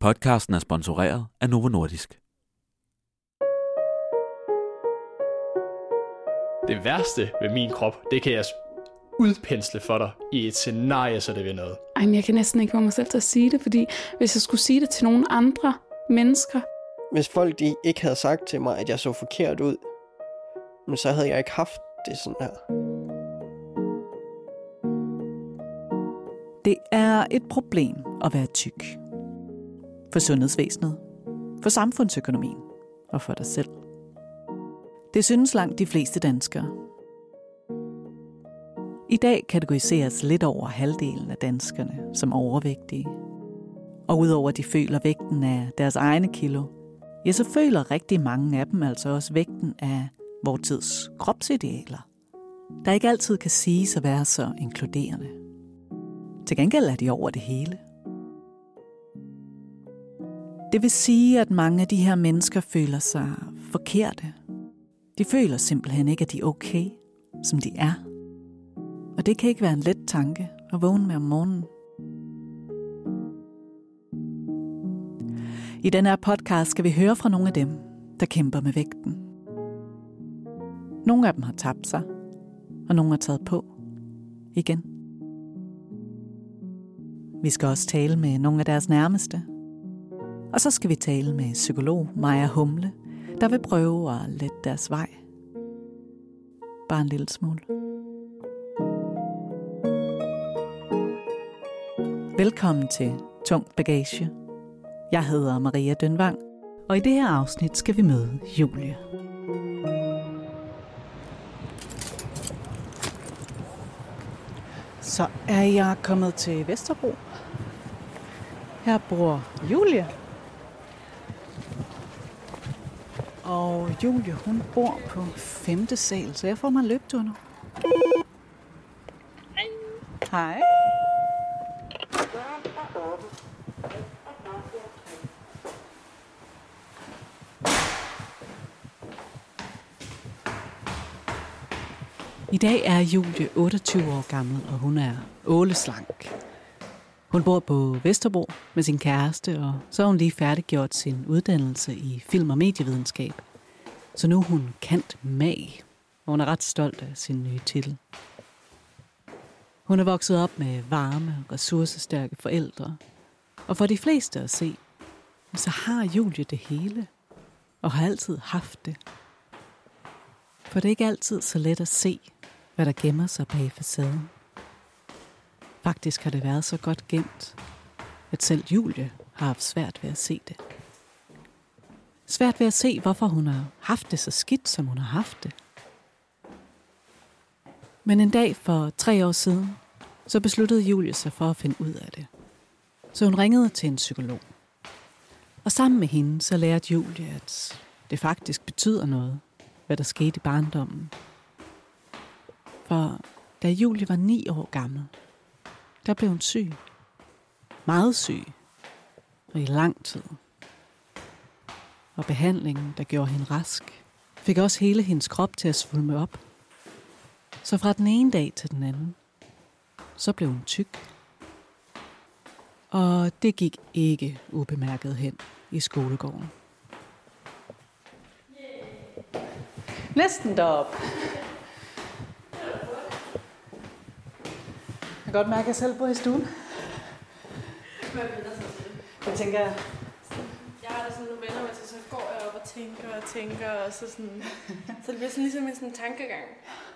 Podcasten er sponsoreret af Novo Nordisk. Det værste ved min krop, det kan jeg udpensle for dig i et scenarie, så det vil noget. Ej, men jeg kan næsten ikke få mig selv til at sige det, fordi hvis jeg skulle sige det til nogle andre mennesker, Hvis folk de ikke havde sagt til mig, at jeg så forkert ud, men så havde jeg ikke haft det sådan her. Det er et problem at være tyk. For sundhedsvæsenet, for samfundsøkonomien og for dig selv. Det synes langt de fleste danskere. I dag kategoriseres lidt over halvdelen af danskerne som overvægtige. Og udover at de føler vægten af deres egne kilo, ja, så føler rigtig mange af dem altså også vægten af vores tids kropsidealer, der ikke altid kan siges at være så inkluderende. Til gengæld er de over det hele. Det vil sige, at mange af de her mennesker føler sig forkerte. De føler simpelthen ikke, at de er okay, som de er. Og det kan ikke være en let tanke at vågne med om morgenen. I den her podcast skal vi høre fra nogle af dem, der kæmper med vægten. Nogle af dem har tabt sig, og nogle har taget på igen. Vi skal også tale med nogle af deres nærmeste. Og så skal vi tale med psykolog Maja Humle, der vil prøve at lette deres vej. Bare en lille smule. Velkommen til Tung Bagage. Jeg hedder Maria Dønvang, og i det her afsnit skal vi møde Julie. Så er jeg kommet til Vesterbro. Her bor Julie. Og Julie, hun bor på femte sal, så jeg får mig en løbetur nu. Hej. Hej. I dag er Julie 28 år gammel, og hun er åleslank. Hun bor på Vesterbro med sin kæreste, og så har hun lige færdiggjort sin uddannelse i film- og medievidenskab. Så nu er hun kant mag, og hun er ret stolt af sin nye titel. Hun er vokset op med varme og ressourcestærke forældre, og for de fleste at se, så har Julie det hele, og har altid haft det. For det er ikke altid så let at se, hvad der gemmer sig bag facaden. Faktisk har det været så godt gemt, at selv Julie har haft svært ved at se det. Svært ved at se, hvorfor hun har haft det så skidt, som hun har haft det. Men en dag for tre år siden, så besluttede Julie sig for at finde ud af det. Så hun ringede til en psykolog. Og sammen med hende, så lærte Julie, at det faktisk betyder noget, hvad der skete i barndommen. For da Julie var ni år gammel, der blev hun syg. Meget syg. Og i lang tid. Og behandlingen, der gjorde hende rask, fik også hele hendes krop til at svulme op. Så fra den ene dag til den anden, så blev hun tyk. Og det gik ikke ubemærket hen i skolegården. Næsten derop. Jeg kan godt mærke, at jeg selv bor i stuen. Jeg tænker, Jeg har da sådan nogle venner, så, så går jeg op og tænker og tænker, og så sådan... Så det bliver sådan ligesom en sådan tankegang.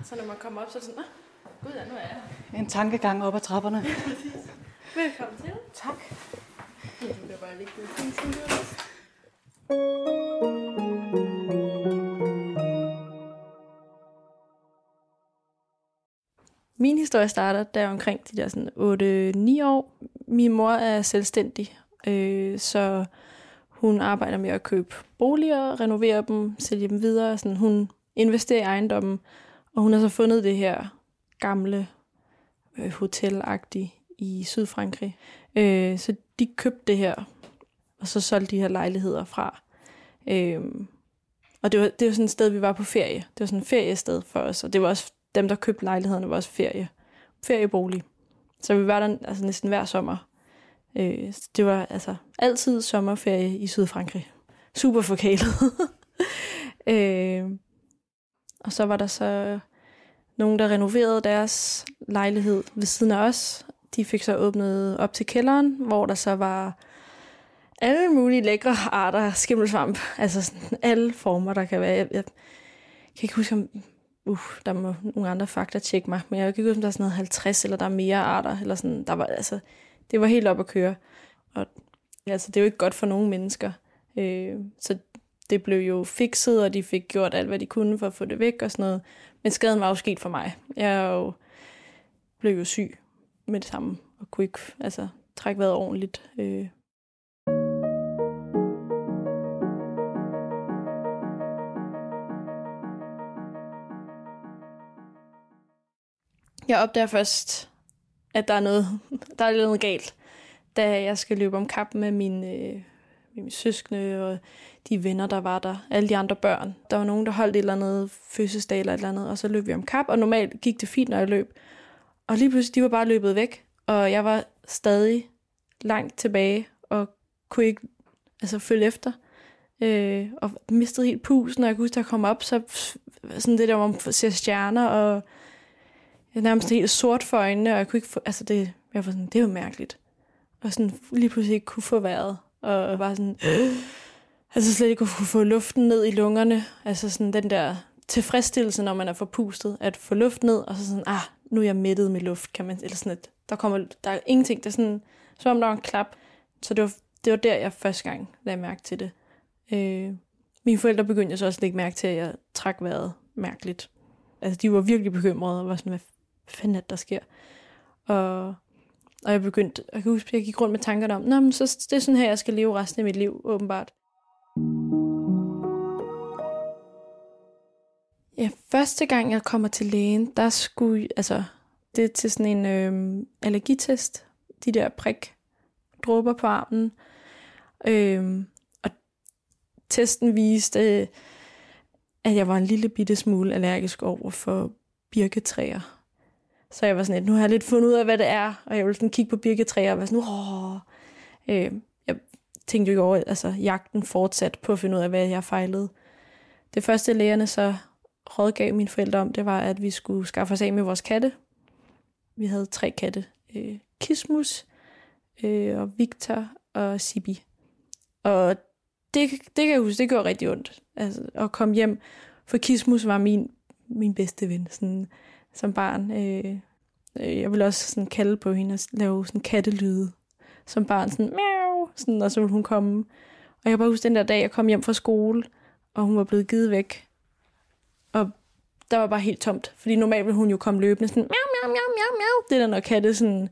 Så når man kommer op, så er det sådan, Nå, gud ja, nu er jeg her. en tankegang op ad trapperne. Velkommen til. Tak. Ja, bare det som det er. Min historie starter der omkring de der sådan 8-9 år. Min mor er selvstændig, øh, så hun arbejder med at købe boliger, renovere dem, sælge dem videre. Sådan, hun investerer i ejendommen, og hun har så fundet det her gamle øh, hotelagtige i Sydfrankrig. Øh, så de købte det her, og så solgte de her lejligheder fra. Øh, og det var, det var sådan et sted, vi var på ferie. Det var sådan et feriested for os, og det var også dem, der købte lejlighederne, var også ferie. Feriebolig. Så vi var der altså næsten hver sommer. Øh, det var altså altid sommerferie i Sydfrankrig. Super forkælet. øh, og så var der så nogen, der renoverede deres lejlighed ved siden af os. De fik så åbnet op til kælderen, hvor der så var alle mulige lækre arter af skimmelsvamp. Altså sådan alle former, der kan være. Jeg, jeg kan ikke huske, om uh, der må nogle andre fakta tjekke mig, men jeg kan ikke huske, om der er sådan noget 50, eller der er mere arter, eller sådan, der var, altså, det var helt op at køre. Og altså, det er jo ikke godt for nogen mennesker. Øh, så det blev jo fikset, og de fik gjort alt, hvad de kunne for at få det væk og sådan noget. Men skaden var jo sket for mig. Jeg jo, blev jo syg med det samme, og kunne ikke altså, trække vejret ordentligt. Øh. Jeg opdager først, at der er noget, der er noget galt, da jeg skal løbe om kap med mine, øh, med mine søskende og de venner, der var der, alle de andre børn. Der var nogen, der holdt et eller andet fødselsdag eller et eller andet, og så løb vi om kap, og normalt gik det fint, når jeg løb. Og lige pludselig, de var bare løbet væk, og jeg var stadig langt tilbage, og kunne ikke altså, følge efter. Øh, og mistede helt pusen, og jeg kunne huske, at jeg kom op, så sådan det der, hvor man ser stjerner, og jeg nærmest helt sort for øjnene, og jeg kunne ikke få, altså det, jeg var sådan, det er jo mærkeligt. Og sådan lige pludselig ikke kunne få vejret, og bare sådan, altså slet ikke kunne få luften ned i lungerne, altså sådan den der tilfredsstillelse, når man er forpustet, at få luft ned, og så sådan, ah, nu er jeg mættet med luft, kan man, eller sådan et, der kommer, der er ingenting, det er sådan, som om der var en klap. Så det var, det var der, jeg første gang lagde mærke til det. Øh, mine forældre begyndte så også at lægge mærke til, at jeg trak vejret mærkeligt. Altså, de var virkelig bekymrede, og var sådan, hvad fanden er der sker? Og, og jeg begyndte, jeg kan huske, jeg gik rundt med tankerne om, Nå, men så det er sådan her, jeg skal leve resten af mit liv, åbenbart. Ja, første gang jeg kommer til lægen, der skulle, altså, det er til sådan en øh, allergitest, de der prik dråber på armen. Øh, og testen viste, øh, at jeg var en lille bitte smule allergisk over for birketræer. Så jeg var sådan lidt, nu har jeg lidt fundet ud af, hvad det er, og jeg ville sådan kigge på birketræer og var sådan, åh. Øh, jeg tænkte jo ikke over, altså jagten fortsat på at finde ud af, hvad jeg fejlede. Det første lægerne så rådgav mine forældre om, det var, at vi skulle skaffe os af med vores katte. Vi havde tre katte. Øh, Kismus, øh, og Victor og Sibi. Og det, det kan jeg huske, det gjorde rigtig ondt altså, at komme hjem. For Kismus var min, min bedste ven sådan, som barn. Øh, øh, jeg ville også sådan kalde på hende og lave sådan kattelyde som barn. Sådan, miau, sådan, og så ville hun komme. Og jeg kan bare huske den der dag, jeg kom hjem fra skole, og hun var blevet givet væk. Og der var bare helt tomt. Fordi normalt ville hun jo komme løbende sådan, miau, miau, miau, miau, miau. Det der, når katte sådan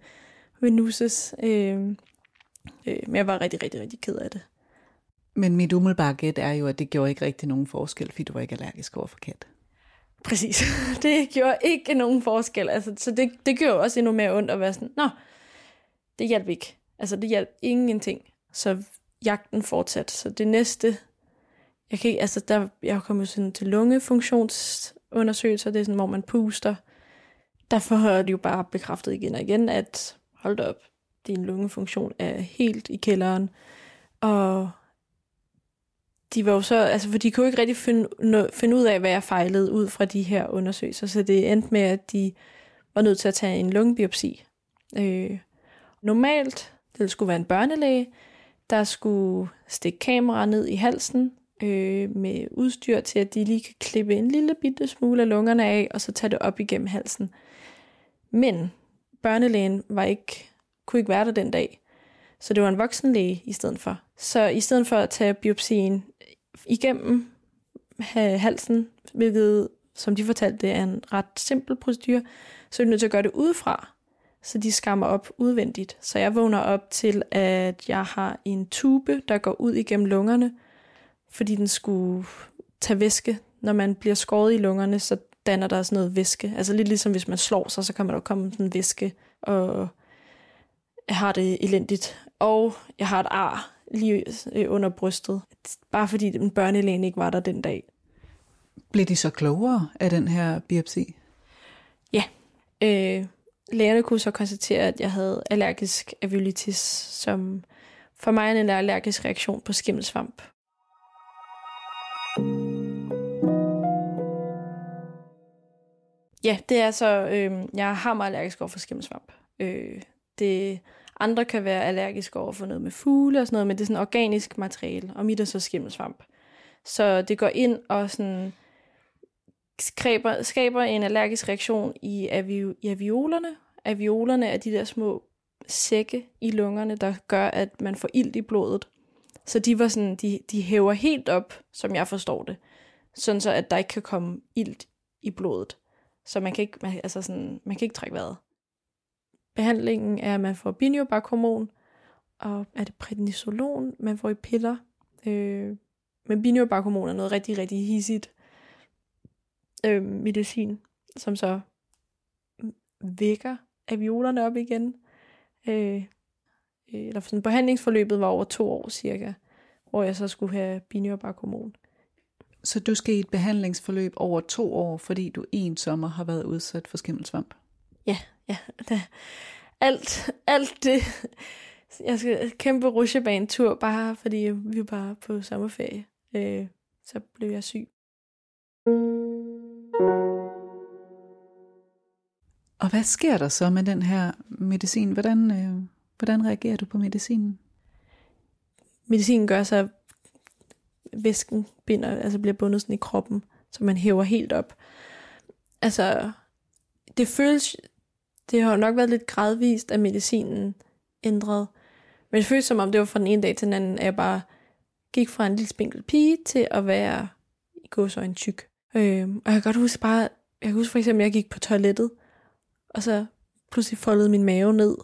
vil nusses. Øh, øh, men jeg var rigtig, rigtig, rigtig ked af det. Men mit umiddelbare gæt er jo, at det gjorde ikke rigtig nogen forskel, fordi du var ikke allergisk over for kat. Præcis. Det gjorde ikke nogen forskel. Altså, så det, det gjorde også endnu mere ondt at være sådan, nå, det hjalp ikke. Altså, det hjalp ingenting. Så jagten fortsatte. Så det næste, jeg kan ikke, altså, der, jeg kom jo sådan til lungefunktionsundersøgelser, det er sådan, hvor man puster. Derfor har de jo bare bekræftet igen og igen, at hold da op, din lungefunktion er helt i kælderen. Og de var jo så, altså for de kunne ikke rigtig finde, no, finde ud af, hvad jeg fejlede ud fra de her undersøgelser, så det endte med, at de var nødt til at tage en lungebiopsi. Øh, normalt, det skulle være en børnelæge, der skulle stikke kamera ned i halsen øh, med udstyr til, at de lige kan klippe en lille bitte smule af lungerne af, og så tage det op igennem halsen. Men børnelægen var ikke, kunne ikke være der den dag, så det var en voksenlæge i stedet for. Så i stedet for at tage biopsien igennem halsen, hvilket, som de fortalte, det er en ret simpel procedure, så er de nødt til at gøre det udefra, så de skammer op udvendigt. Så jeg vågner op til, at jeg har en tube, der går ud igennem lungerne, fordi den skulle tage væske. Når man bliver skåret i lungerne, så danner der sådan noget væske. Altså lidt ligesom hvis man slår sig, så kan man jo komme sådan væske, og jeg har det elendigt. Og jeg har et ar lige øh, under brystet. Bare fordi den børnelægen ikke var der den dag. Blev de så klogere af den her biopsi? Ja. Øh, lægerne kunne så konstatere, at jeg havde allergisk aviolitis, som for mig er en allergisk reaktion på skimmelsvamp. Ja, det er så, øh, jeg har meget allergisk over for skimmelsvamp. Øh, det, andre kan være allergiske over for noget med fugle og sådan noget, men det er sådan organisk materiale, og mit er så skimmelsvamp. Så det går ind og sådan skaber, skaber en allergisk reaktion i, avi, i aviolerne. Aviolerne er de der små sække i lungerne, der gør, at man får ilt i blodet. Så de var sådan, de, de hæver helt op, som jeg forstår det, sådan så at der ikke kan komme ilt i blodet. Så man kan ikke, man, altså sådan, man kan ikke trække vejret. Behandlingen er, at man får binyrbarkhormon, og er det prednisolon, man får i piller. Øh, men binyrbarkhormon er noget rigtig, rigtig hissigt øh, medicin, som så vækker aviolerne op igen. Øh, eller sådan, behandlingsforløbet var over to år cirka, hvor jeg så skulle have binyrbarkhormon. Så du skal i et behandlingsforløb over to år, fordi du en sommer har været udsat for skimmelsvamp? Ja, ja. Det, alt, alt det. Jeg skal kæmpe rutsjebanetur, bare fordi vi var på sommerferie. Øh, så blev jeg syg. Og hvad sker der så med den her medicin? Hvordan, øh, hvordan reagerer du på medicinen? Medicinen gør så, at væsken binder, altså bliver bundet sådan i kroppen, så man hæver helt op. Altså, det føles, det har jo nok været lidt gradvist, at medicinen ændrede. Men det føles som om, det var fra den ene dag til den anden, at jeg bare gik fra en lille spinkel pige til at være i en tyk. Øh, og jeg kan godt huske bare, jeg kan huske for eksempel, at jeg gik på toilettet, og så pludselig foldede min mave ned.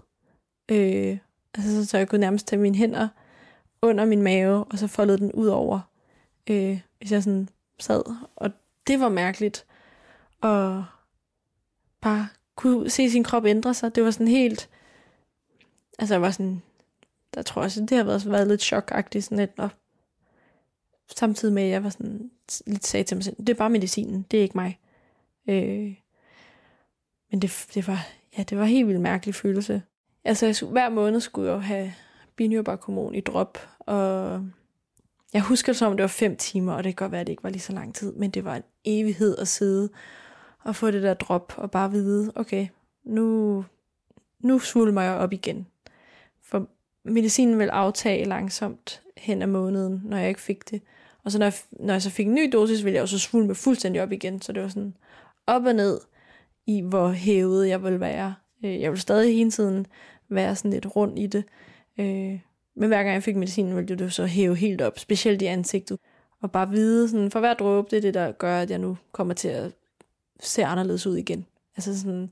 Øh, altså, så jeg kunne nærmest tage mine hænder under min mave, og så foldede den ud over, øh, hvis jeg sådan sad. Og det var mærkeligt. Og bare kunne se sin krop ændre sig. Det var sådan helt... Altså, jeg var sådan... Der tror jeg også, det har været, været lidt chokagtigt, sådan lidt, og samtidig med, at jeg var sådan lidt sagde til mig selv, det er bare medicinen, det er ikke mig. Øh, men det, det, var, ja, det var en helt vildt mærkelig følelse. Altså, jeg, hver måned skulle jeg jo have binyrbarkhormon i drop, og jeg husker det som, om det var fem timer, og det kan godt være, at det ikke var lige så lang tid, men det var en evighed at sidde at få det der drop, og bare vide, okay, nu, nu svulmer jeg op igen. For medicinen vil aftage langsomt hen ad måneden, når jeg ikke fik det. Og så når jeg, når jeg så fik en ny dosis, ville jeg jo så svulme fuldstændig op igen. Så det var sådan op og ned i, hvor hævet jeg ville være. Øh, jeg ville stadig hele tiden være sådan lidt rundt i det. Øh, men hver gang jeg fik medicinen, ville det jo så hæve helt op, specielt i ansigtet. Og bare vide, sådan, for hver dråbe, det er det, der gør, at jeg nu kommer til at se anderledes ud igen. Altså sådan,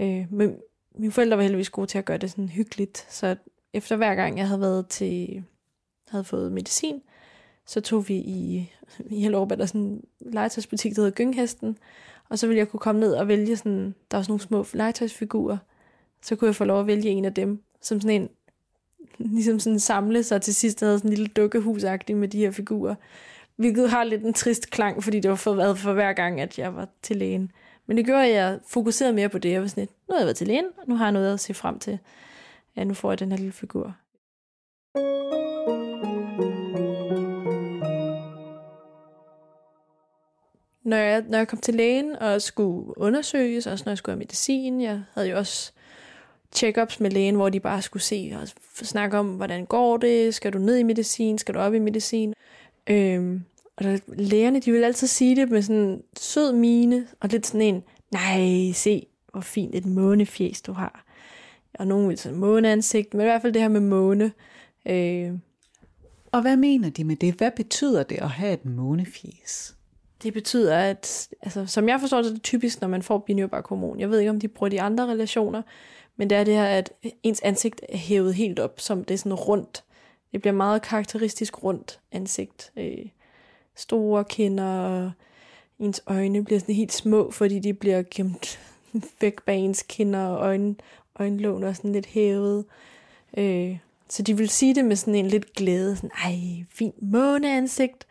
øh, men mine forældre var heldigvis gode til at gøre det sådan hyggeligt, så efter hver gang jeg havde været til, havde fået medicin, så tog vi i, i Hellerup, der sådan en legetøjsbutik, der hedder Gynghesten, og så ville jeg kunne komme ned og vælge sådan, der var sådan nogle små legetøjsfigurer, så kunne jeg få lov at vælge en af dem, som sådan en, ligesom sådan samle sig til sidst, havde sådan en lille dukkehusagtig med de her figurer. Hvilket har lidt en trist klang, fordi det var for, været for hver gang, at jeg var til lægen. Men det gjorde, at jeg fokuserede mere på det. Jeg var sådan lidt, nu har jeg været til lægen, og nu har jeg noget at se frem til. Ja, nu får jeg den her lille figur. Når jeg, når jeg kom til lægen og skulle undersøges, også når jeg skulle have medicin, jeg havde jo også check-ups med lægen, hvor de bare skulle se og snakke om, hvordan går det, skal du ned i medicin, skal du op i medicin. Øhm, og der, lægerne, de vil altid sige det med sådan en sød mine, og lidt sådan en, nej, se, hvor fint et månefjes du har. Og nogen vil sige måneansigt, men i hvert fald det her med måne. Øh, Og hvad mener de med det? Hvad betyder det at have et månefjes? det betyder, at altså, som jeg forstår det, er det typisk, når man får binyrbarkhormon. Jeg ved ikke, om de bruger de andre relationer, men det er det her, at ens ansigt er hævet helt op, som det er sådan rundt. Det bliver meget karakteristisk rundt ansigt. Øh, store kinder, ens øjne bliver sådan helt små, fordi de bliver gemt væk bag ens kinder, og øjne, øjenlån er sådan lidt hævet. Øh, så de vil sige det med sådan en lidt glæde, sådan, ej, fint måneansigt,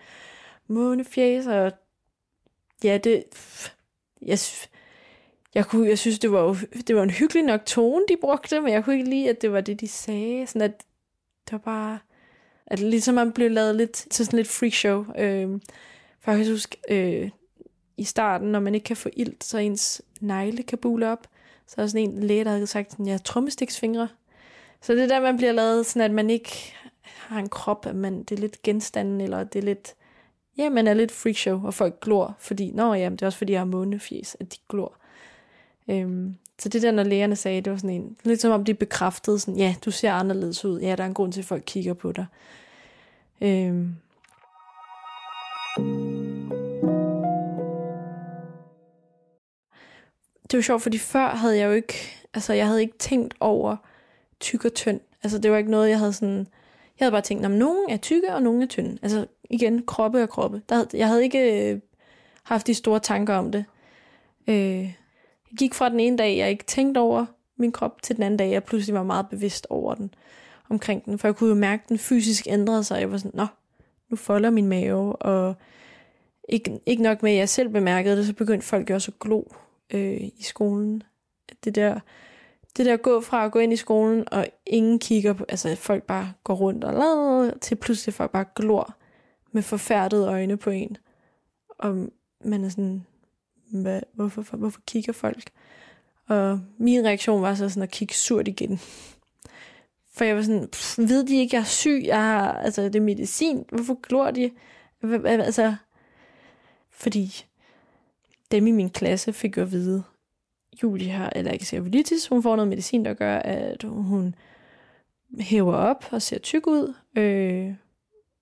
månefjæs, og ja, det, jeg, jeg, kunne, jeg synes, det var, det var en hyggelig nok tone, de brugte, men jeg kunne ikke lide, at det var det, de sagde. Sådan at det var bare... At ligesom man blev lavet lidt til sådan lidt freak show. Øh, for jeg kan huske, øh, i starten, når man ikke kan få ilt, så ens negle kan bule op. Så er der sådan en læge, der havde sagt, at jeg har trommestiksfingre. Så det er der, man bliver lavet sådan, at man ikke har en krop, at man, det er lidt genstanden, eller det er lidt... Ja, man er lidt freakshow, og folk glor, fordi, nå ja, det er også fordi, jeg har månefjes, at de glor. Øhm, så det der, når lægerne sagde, det var sådan en, lidt som om de bekræftede sådan, ja, du ser anderledes ud, ja, der er en grund til, at folk kigger på dig. Øhm. Det var sjovt, fordi før havde jeg jo ikke, altså jeg havde ikke tænkt over tyk og tynd. Altså det var ikke noget, jeg havde sådan, jeg havde bare tænkt, om nogen er tykke, og nogen er tynde. Altså igen, kroppe og kroppe. Der, havde- jeg havde ikke øh, haft de store tanker om det. Øh, gik fra den ene dag, jeg ikke tænkte over min krop, til den anden dag, jeg pludselig var meget bevidst over den, omkring den. For jeg kunne jo mærke, at den fysisk ændrede sig. Jeg var sådan, nå, nu folder min mave, og ikke, ikke nok med, at jeg selv bemærkede det, så begyndte folk jo også at glo øh, i skolen. Det der, det der at gå fra at gå ind i skolen, og ingen kigger på, altså folk bare går rundt og lader, til pludselig folk bare glor med forfærdede øjne på en. Og man er sådan, hvad, hvorfor, hvorfor kigger folk? Og min reaktion var så sådan at kigge surt igen. For jeg var sådan, "Pff, ved de ikke, jeg er syg? Jeg har, altså, det er medicin. Hvorfor glor de? Altså, fordi dem i min klasse fik jo at vide, Julie har allergisk cervilitis. Hun får noget medicin, der gør, at hun hæver op og ser tyk ud. Øh,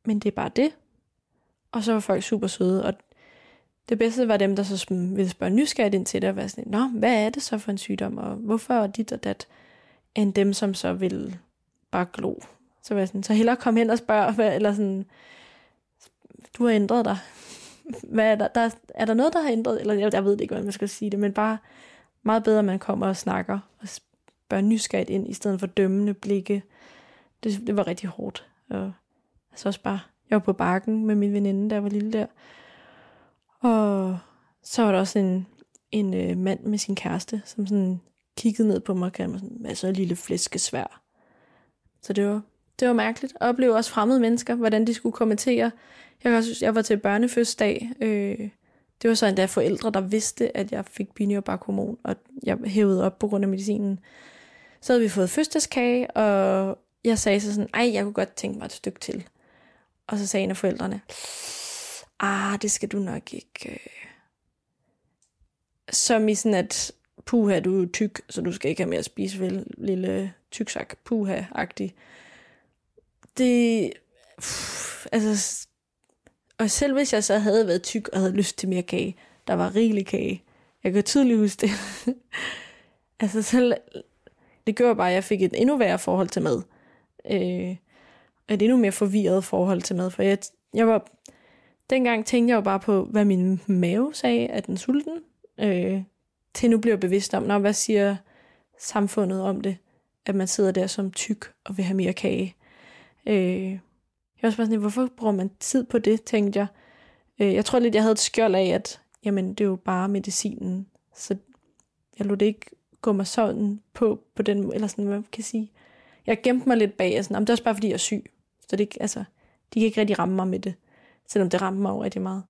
men det er bare det. Og så var folk super søde. Og det bedste var dem, der så ville spørge nysgerrigt ind til det, og være sådan, Nå, hvad er det så for en sygdom, og hvorfor er dit og dat, end dem, som så ville bare glo. Så var jeg sådan, så hellere kom hen og spørg, hvad, eller sådan, du har ændret dig. Hvad er der, der? Er der noget, der har ændret? Eller jeg, jeg ved ikke, hvordan man skal sige det, men bare meget bedre, at man kommer og snakker og spørger nysgerrigt ind, i stedet for dømmende blikke. Det, det var rigtig hårdt. Og altså også bare, jeg var på bakken med min veninde, der var lille der. Og så var der også en, en øh, mand med sin kæreste, som sådan kiggede ned på mig og kaldte mig sådan, hvad så en lille flæskesvær. Så det var, det var mærkeligt. Og opleve også fremmede mennesker, hvordan de skulle kommentere. Jeg, kan også, jeg var til børnefødselsdag. Øh, det var så endda forældre, der vidste, at jeg fik binyrbarkhormon, og jeg hævede op på grund af medicinen. Så havde vi fået fødselsdagskage, og jeg sagde så sådan, ej, jeg kunne godt tænke mig et stykke til. Og så sagde en af forældrene, ah, det skal du nok ikke. Øh. Som i sådan, at puha, du er tyk, så du skal ikke have mere at spise, vel, lille tyksak, puha-agtig. Det, pff, altså, og selv hvis jeg så havde været tyk og havde lyst til mere kage, der var rigelig kage. Jeg kan tydeligt huske det. altså selv, det gjorde bare, at jeg fik et endnu værre forhold til mad. Øh, et endnu mere forvirret forhold til mad. For jeg, jeg var, dengang tænkte jeg jo bare på, hvad min mave sagde, at den sulten. Øh, til nu bliver jeg bevidst om, når, hvad siger samfundet om det, at man sidder der som tyk og vil have mere kage. Øh, jeg var også bare sådan, hvorfor bruger man tid på det, tænkte jeg. Øh, jeg tror lidt, jeg havde et skjold af, at jamen, det er jo bare medicinen. Så jeg lod det ikke gå mig sådan på, på den eller sådan, hvad man kan sige. Jeg gemte mig lidt bag, og sådan, det er også bare, fordi jeg er syg. Så det altså, de kan ikke rigtig ramme mig med det, selvom det rammer mig jo rigtig meget.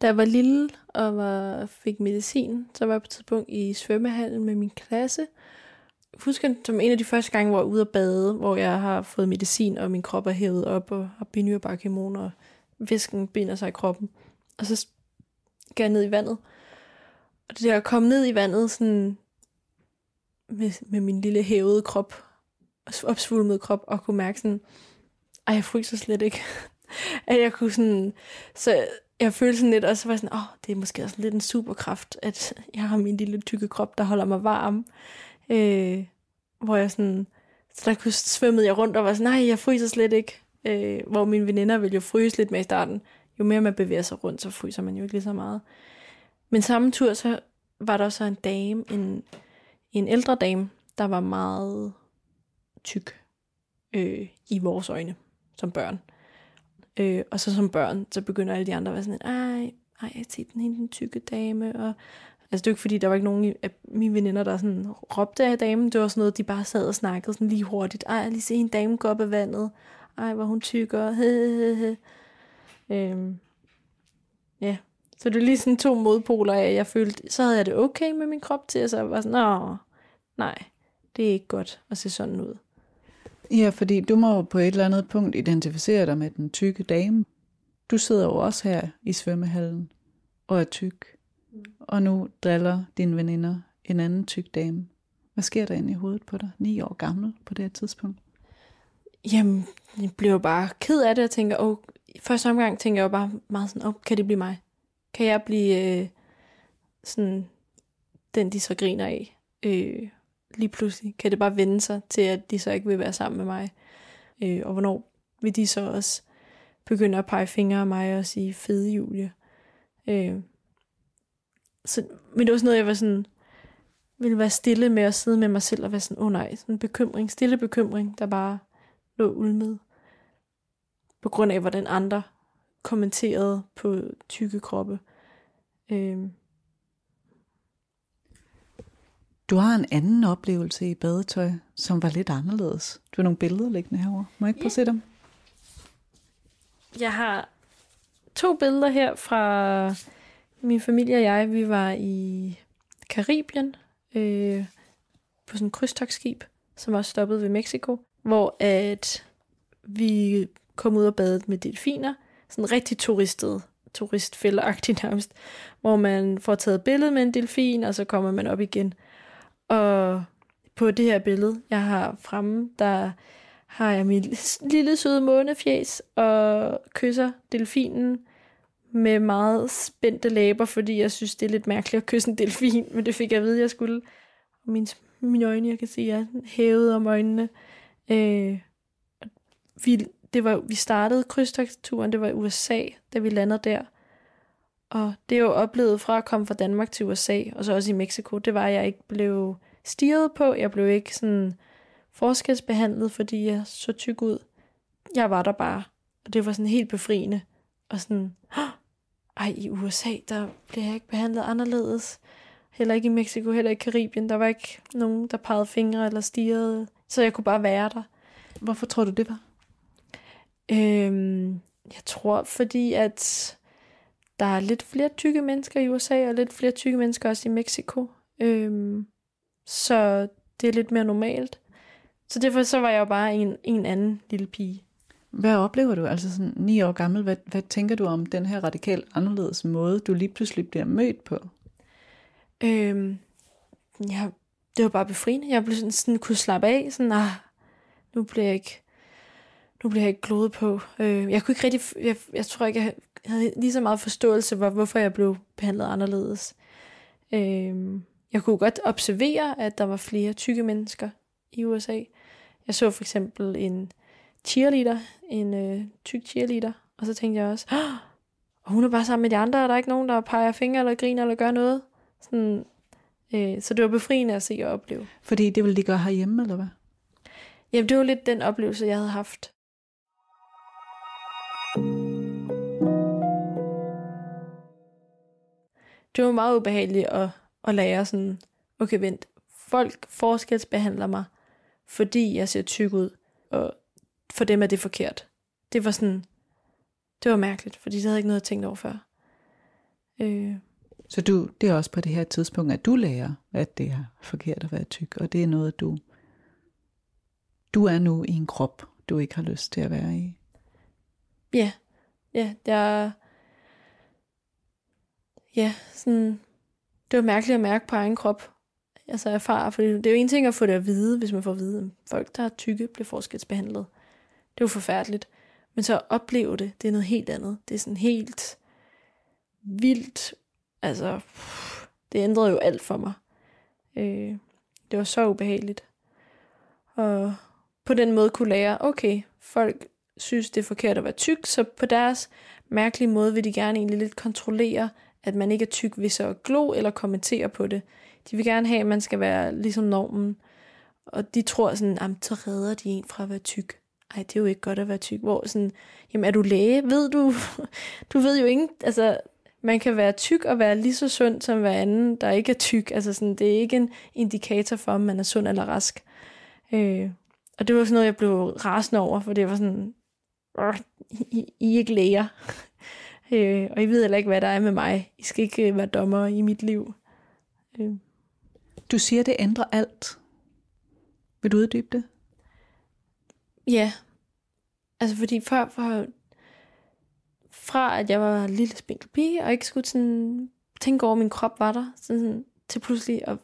Da jeg var lille og var, fik medicin, så var jeg på et tidspunkt i svømmehallen med min klasse. Jeg husker som en af de første gange, hvor jeg var ude at bade, hvor jeg har fået medicin, og min krop er hævet op og har binyrbarkhormon, og væsken binder sig i kroppen. Og så skal jeg ned i vandet. Og det der at komme ned i vandet sådan med, med min lille hævede krop, og opsvulmede krop, og kunne mærke sådan, ej, jeg fryser slet ikke. at jeg kunne sådan, så jeg følte sådan lidt også, var sådan, åh, oh, det er måske også lidt en superkraft, at jeg har min lille tykke krop, der holder mig varm. Øh, hvor jeg sådan, så der kunne svømmede jeg rundt og var sådan, nej, jeg fryser slet ikke. Øh, hvor mine veninder ville jo fryse lidt med i starten. Jo mere man bevæger sig rundt, så fryser man jo ikke lige så meget. Men samme tur, så var der så en dame, en, en ældre dame, der var meget tyk øh, i vores øjne som børn. Øh, og så som børn, så begynder alle de andre at være sådan, ej, ej, jeg set den, hende, den tykke dame, og Altså det er jo ikke fordi, der var ikke nogen af mine veninder, der sådan råbte af damen. Det var sådan noget, de bare sad og snakkede sådan lige hurtigt. Ej, jeg lige se en dame gå op af vandet. Ej, hvor hun tykker. øhm, ja, så det er lige sådan to modpoler af, jeg følte, så havde jeg det okay med min krop til, og så var sådan, Nå, nej, det er ikke godt at se sådan ud. Ja, fordi du må på et eller andet punkt identificere dig med den tykke dame. Du sidder jo også her i svømmehallen og er tyk. Og nu driller dine veninder en anden tyk dame. Hvad sker der inde i hovedet på dig? Ni år gammel på det her tidspunkt. Jamen, jeg blev bare ked af det og tænker, åh, første omgang tænker jeg jo bare meget sådan, åh, kan det blive mig? Kan jeg blive øh, sådan den, de så griner af? Øh, lige pludselig kan det bare vende sig til, at de så ikke vil være sammen med mig. Øh, og hvornår vil de så også begynde at pege fingre af mig og sige, fede Julie. Øh, så, men det var sådan noget, jeg var sådan, ville være stille med at sidde med mig selv og være sådan, åh oh nej, sådan en bekymring, stille bekymring, der bare lå ulmet. På grund af, hvordan andre kommenterede på tykke kroppe. Øhm. Du har en anden oplevelse i badetøj, som var lidt anderledes. Du har nogle billeder liggende herovre. Må jeg ikke prøve at se dem? Jeg har to billeder her fra min familie og jeg, vi var i Karibien øh, på sådan et krydstogsskib, som var stoppet ved Mexico, hvor at vi kom ud og badede med delfiner, sådan rigtig turistet, turistfælderagtigt nærmest, hvor man får taget billede med en delfin, og så kommer man op igen. Og på det her billede, jeg har fremme, der har jeg mit lille søde månefjes og kysser delfinen med meget spændte læber, fordi jeg synes, det er lidt mærkeligt at kysse en delfin, men det fik jeg at vide, jeg skulle. Og mine, mine øjne, jeg kan se, er hævet om øjnene. Øh, vi, det var, vi startede krydstogturen, det var i USA, da vi landede der. Og det jeg jo oplevet fra at komme fra Danmark til USA, og så også i Mexico, det var, at jeg ikke blev stirret på. Jeg blev ikke sådan forskelsbehandlet, fordi jeg så tyk ud. Jeg var der bare, og det var sådan helt befriende. Og sådan, ej, i USA, der blev jeg ikke behandlet anderledes. Heller ikke i Mexico, heller ikke i Karibien. Der var ikke nogen, der pegede fingre eller stirrede. Så jeg kunne bare være der. Hvorfor tror du, det var? Øhm, jeg tror, fordi at der er lidt flere tykke mennesker i USA, og lidt flere tykke mennesker også i Mexico. Øhm, så det er lidt mere normalt. Så derfor så var jeg jo bare en, en anden lille pige. Hvad oplever du, altså sådan ni år gammel, hvad, hvad tænker du om den her radikalt anderledes måde, du lige pludselig bliver mødt på? Øhm, ja, det var bare befriende. Jeg blev sådan, sådan kunne slappe af, sådan, ah, nu bliver jeg ikke, nu bliver jeg ikke glodet på. Øh, jeg kunne ikke rigtig, jeg, jeg tror ikke, jeg havde lige så meget forståelse for, hvorfor jeg blev behandlet anderledes. Øh, jeg kunne godt observere, at der var flere tykke mennesker i USA. Jeg så for eksempel en cheerleader, en øh, tyk cheerleader, og så tænkte jeg også, oh, og hun er bare sammen med de andre, og der er ikke nogen, der peger fingre eller griner eller gør noget. Sådan, øh, så det var befriende at se og opleve. Fordi det ville de gøre herhjemme, eller hvad? Jamen, det var lidt den oplevelse, jeg havde haft. Det var meget ubehageligt at, at lære sådan, okay, vent, folk forskelsbehandler mig, fordi jeg ser tyk ud, og for dem er det forkert. Det var sådan, det var mærkeligt, fordi det havde ikke noget tænkt over før. Øh. Så du, det er også på det her tidspunkt, at du lærer, at det er forkert at være tyk, og det er noget, du, du er nu i en krop, du ikke har lyst til at være i. Ja, ja, der ja, sådan, det var mærkeligt at mærke på egen krop, altså erfare, for det er jo en ting at få det at vide, hvis man får at vide, at folk, der er tykke, bliver forskelsbehandlet. Det er jo forfærdeligt. Men så at opleve det, det er noget helt andet. Det er sådan helt vildt. Altså, det ændrede jo alt for mig. Øh, det var så ubehageligt. Og på den måde kunne lære, okay, folk synes, det er forkert at være tyk, så på deres mærkelige måde vil de gerne egentlig lidt kontrollere, at man ikke er tyk ved så at glo eller kommentere på det. De vil gerne have, at man skal være ligesom normen. Og de tror sådan, at så redder de en fra at være tyk. ej, det er jo ikke godt at være tyk. Hvor sådan, jamen er du læge? Ved du? Du ved jo ikke, altså, man kan være tyk og være lige så sund som hver anden, der ikke er tyk. Altså sådan, det er ikke en indikator for, om man er sund eller rask. Øh, og det var sådan noget, jeg blev rasende over, for det var sådan, i, I er ikke læger. øh, og I ved heller ikke, hvad der er med mig. I skal ikke være dommer i mit liv. Øh. Du siger, det ændrer alt. Vil du uddybe det? Ja. Altså fordi før, for, fra at jeg var en lille spinkel pige, og ikke skulle sådan tænke over, at min krop var der, sådan, til pludselig at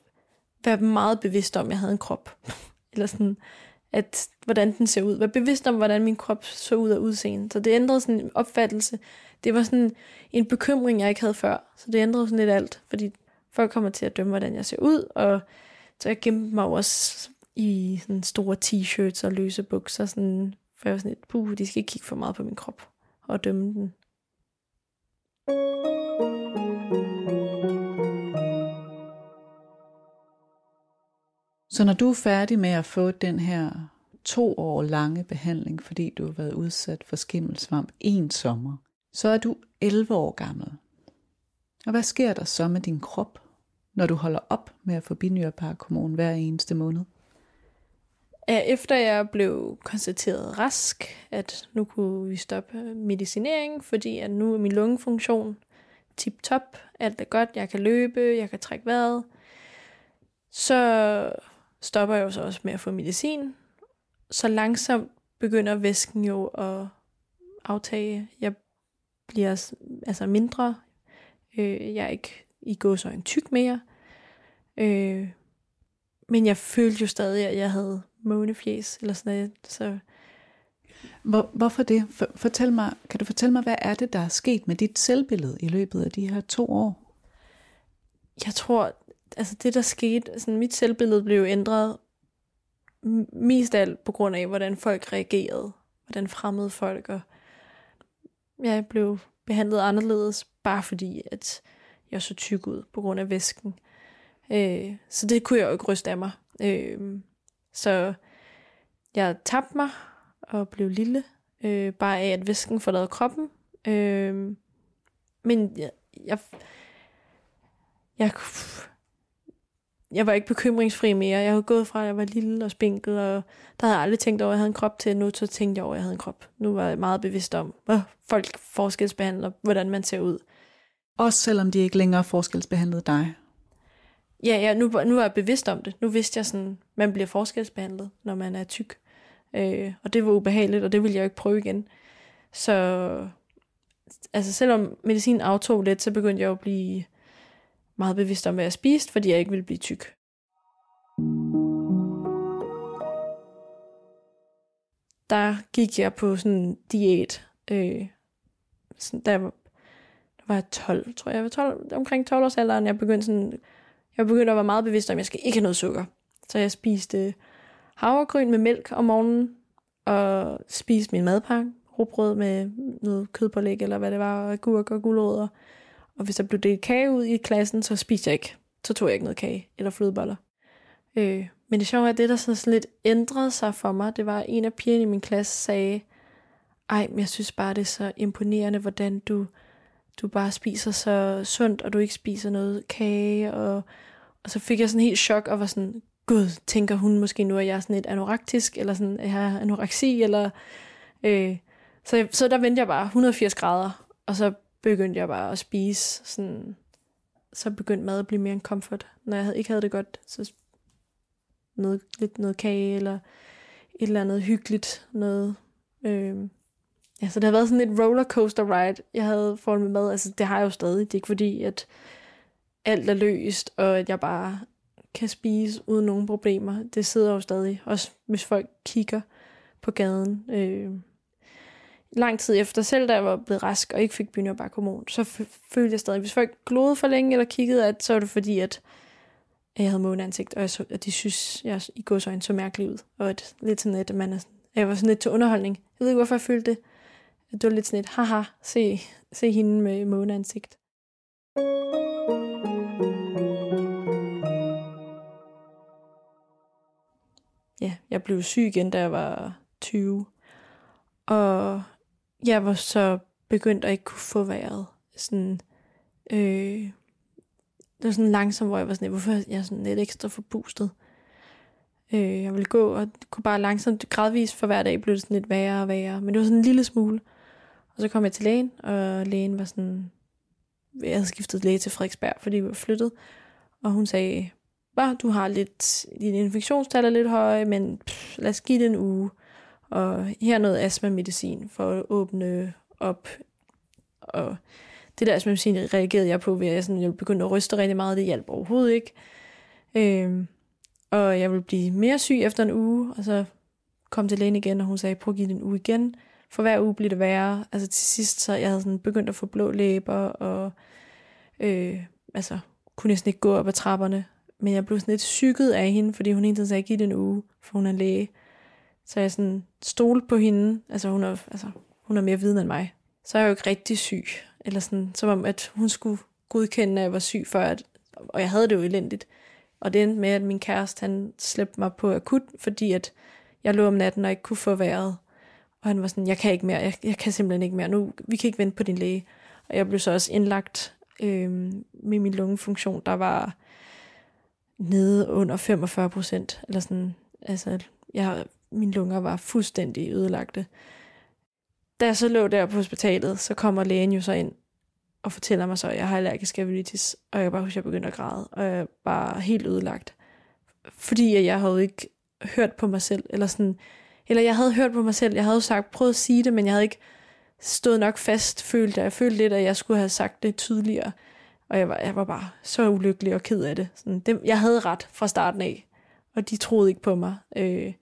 være meget bevidst om, at jeg havde en krop. Eller sådan, at hvordan den ser ud. Være bevidst om, hvordan min krop så ud af udseende. Så det ændrede sådan en opfattelse. Det var sådan en bekymring, jeg ikke havde før. Så det ændrede sådan lidt alt, fordi folk kommer til at dømme, hvordan jeg ser ud, og så jeg gemte mig også i sådan store t-shirts og løse bukser, sådan, for jeg var sådan lidt, puh, de skal ikke kigge for meget på min krop og dømme den. Så når du er færdig med at få den her to år lange behandling, fordi du har været udsat for skimmelsvamp en sommer, så er du 11 år gammel. Og hvad sker der så med din krop, når du holder op med at få binyreparakomon hver eneste måned? Efter jeg blev konstateret rask, at nu kunne vi stoppe medicineringen, fordi at nu er min lungefunktion tip-top, alt er godt, jeg kan løbe, jeg kan trække vejret, så stopper jeg jo så også med at få medicin. Så langsomt begynder væsken jo at aftage. Jeg bliver altså mindre. Øh, jeg er ikke i gåsøjne tyk mere. Øh, men jeg følte jo stadig, at jeg havde månefjes, eller sådan noget. Så Hvor, hvorfor det? For, fortæl mig, kan du fortælle mig, hvad er det, der er sket med dit selvbillede i løbet af de her to år? jeg tror, altså det der skete, sådan mit selvbillede blev ændret mest af alt på grund af, hvordan folk reagerede. Hvordan fremmede folk, og jeg blev behandlet anderledes, bare fordi, at jeg så tyk ud på grund af væsken. Øh, så det kunne jeg jo ikke ryste af mig. Øh, så jeg tabte mig og blev lille, øh, bare af, at væsken forlade kroppen. Øh, men jeg, jeg, jeg, jeg var ikke bekymringsfri mere. Jeg havde gået fra, at jeg var lille og spinkel, og der havde jeg aldrig tænkt over, at jeg havde en krop til. Nu så tænkte jeg over, at jeg havde en krop. Nu var jeg meget bevidst om, hvor folk forskelsbehandler, hvordan man ser ud. Også selvom de ikke længere forskelsbehandlede dig. Ja, ja nu, nu er jeg bevidst om det. Nu vidste jeg sådan, man bliver forskelsbehandlet, når man er tyk. Øh, og det var ubehageligt, og det ville jeg jo ikke prøve igen. Så altså selvom medicin aftog lidt, så begyndte jeg at blive meget bevidst om, hvad jeg spiste, fordi jeg ikke ville blive tyk. Der gik jeg på sådan en diæt. Øh, sådan, da jeg var, der var jeg 12, tror jeg. Jeg var 12, omkring 12 års alderen. Jeg begyndte sådan, jeg begyndte at være meget bevidst om, at jeg skal ikke have noget sukker. Så jeg spiste havregryn med mælk om morgenen, og spiste min madpakke, rugbrød med noget kødpålæg, eller hvad det var, og gurk og gulerødder. Og og hvis der blev delt kage ud i klassen, så spiste jeg ikke. Så tog jeg ikke noget kage eller flødeboller. Øh, men det sjove er, at det, der sådan, sådan lidt ændrede sig for mig, det var, at en af pigerne i min klasse sagde, ej, men jeg synes bare, det er så imponerende, hvordan du, du bare spiser så sundt, og du ikke spiser noget kage. Og, og så fik jeg sådan helt chok, og var sådan, gud, tænker hun måske nu, at jeg er sådan lidt anoraktisk, eller sådan, jeg har anoreksi, eller... Øh, så, så der vendte jeg bare 180 grader, og så begyndte jeg bare at spise sådan, så begyndte mad at blive mere en comfort. Når jeg havde, ikke havde det godt, så noget, lidt noget kage, eller et eller andet hyggeligt, noget, øh, ja, så det har været sådan et rollercoaster ride, jeg havde forhold med mad, altså det har jeg jo stadig, det er ikke fordi, at alt er løst, og at jeg bare kan spise uden nogen problemer, det sidder jo stadig, også hvis folk kigger på gaden, øh, lang tid efter, selv da jeg var blevet rask og ikke fik bynørbarkhormon, så følte jeg stadig, hvis folk glodede for længe eller kiggede, at så var det fordi, at jeg havde måneansigt, og jeg så, at de synes, jeg i godsøjne så mærkelig ud. Og at lidt sådan lidt, at man er, jeg var sådan lidt til underholdning. Jeg ved ikke, hvorfor jeg følte det. Det var lidt sådan et, haha, se, se hende med måneansigt. Ja, jeg blev syg igen, da jeg var 20. Og jeg var så begyndt at ikke kunne få vejret. Sådan, øh, det var sådan langsomt, hvor jeg var sådan, hvorfor er jeg sådan lidt ekstra forpustet. Øh, jeg ville gå, og kunne bare langsomt, gradvist for hver dag blev det sådan lidt værre og værre. Men det var sådan en lille smule. Og så kom jeg til lægen, og lægen var sådan, jeg havde skiftet læge til Frederiksberg, fordi vi var flyttet. Og hun sagde, bare du har lidt, din infektionstal er lidt høje, men pff, lad os give det en uge. Og her noget astma-medicin for at åbne op. Og det der astma-medicin reagerede jeg på, ved at jeg, sådan, jeg begyndte at ryste rigtig meget. Det hjalp overhovedet ikke. Øhm, og jeg ville blive mere syg efter en uge, og så kom til lægen igen, og hun sagde, prøv at give det en uge igen. For hver uge bliver det værre. Altså til sidst, så jeg havde sådan begyndt at få blå læber, og øh, altså, kunne næsten ikke gå op ad trapperne. Men jeg blev sådan lidt psyket af hende, fordi hun hele tiden sagde, giv det en uge, for hun er læge. Så jeg sådan stolte på hende. Altså hun er, altså, hun er mere viden end mig. Så er jeg jo ikke rigtig syg. Eller sådan, som om, at hun skulle godkende, at jeg var syg før, at, og jeg havde det jo elendigt. Og det endte med, at min kæreste, han slæbte mig på akut, fordi at jeg lå om natten og ikke kunne få vejret. Og han var sådan, jeg kan ikke mere, jeg, jeg kan simpelthen ikke mere nu, vi kan ikke vente på din læge. Og jeg blev så også indlagt øh, med min lungefunktion, der var nede under 45 procent, eller sådan, altså, jeg, mine lunger var fuldstændig ødelagte. Da jeg så lå der på hospitalet, så kommer lægen jo så ind og fortæller mig så, at jeg har allergisk aviditis, og jeg bare huske, at jeg begyndte at græde, og jeg var helt ødelagt. Fordi jeg havde ikke hørt på mig selv, eller sådan, eller jeg havde hørt på mig selv, jeg havde sagt, prøvet at sige det, men jeg havde ikke stået nok fast, følte jeg. Jeg følte lidt, at jeg skulle have sagt det tydeligere. Og jeg var, jeg var bare så ulykkelig og ked af det. Sådan, det. Jeg havde ret fra starten af, og de troede ikke på mig. Øh.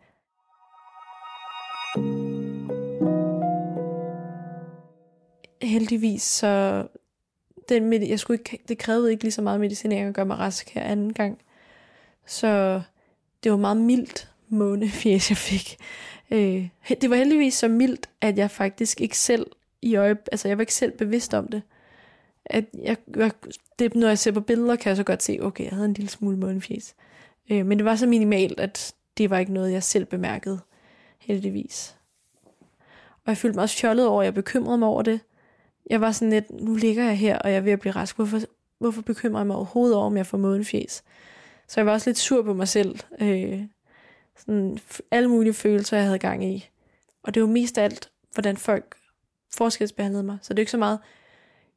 Heldigvis så den med, jeg skulle ikke, det krævede ikke lige så meget medicinering at gøre mig rask her anden gang. Så det var meget mildt månefjes, jeg fik. Øh, det var heldigvis så mildt, at jeg faktisk ikke selv i øje, altså jeg var ikke selv bevidst om det. At jeg, jeg, det, når jeg ser på billeder, kan jeg så godt se, okay, jeg havde en lille smule månefjes. Øh, men det var så minimalt, at det var ikke noget, jeg selv bemærkede, heldigvis. Og jeg følte mig også fjollet over, at jeg bekymrede mig over det. Jeg var sådan lidt, nu ligger jeg her, og jeg er ved at blive rask. Hvorfor, hvorfor bekymrer jeg mig overhovedet over, om jeg får månefjes? Så jeg var også lidt sur på mig selv. Øh, sådan alle mulige følelser, jeg havde gang i. Og det var mest af alt, hvordan folk forskelsbehandlede mig. Så det er ikke så meget,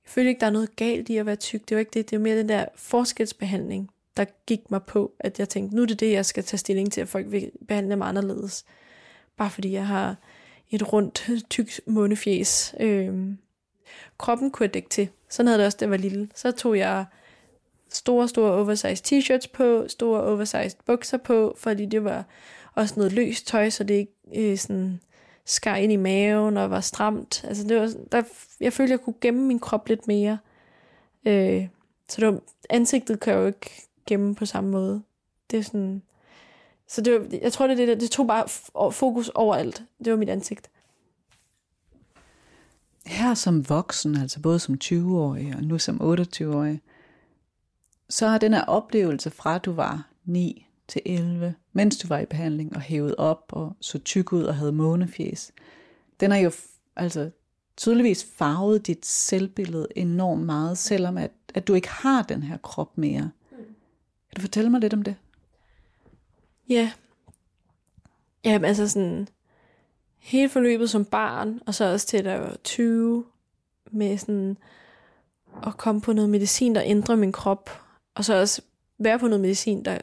jeg følte ikke, der er noget galt i at være tyk. Det var ikke det. Det var mere den der forskelsbehandling, der gik mig på, at jeg tænkte, nu er det det, jeg skal tage stilling til, at folk vil behandle mig anderledes. Bare fordi jeg har et rundt, tykt månefjes. Øh, kroppen kunne jeg dække til. Sådan havde det også, da jeg var lille. Så tog jeg store, store oversized t-shirts på, store oversized bukser på, fordi det var også noget løst tøj, så det ikke øh, sådan skar ind i maven og var stramt. Altså det var, der, jeg følte, jeg kunne gemme min krop lidt mere. Øh, så det var, ansigtet kan jeg jo ikke gemme på samme måde. Det er sådan... Så det var, jeg tror, det, det, det tog bare fokus overalt. Det var mit ansigt. Her som voksen, altså både som 20-årig og nu som 28-årig, så har den her oplevelse fra du var 9 til 11, mens du var i behandling og hævet op og så tyk ud og havde månefjes, den har jo altså tydeligvis farvet dit selvbillede enormt meget, selvom at, at du ikke har den her krop mere. Kan du fortælle mig lidt om det? Ja. Jamen altså sådan, hele forløbet som barn, og så også til der jeg var 20, med sådan at komme på noget medicin, der ændrer min krop, og så også være på noget medicin, der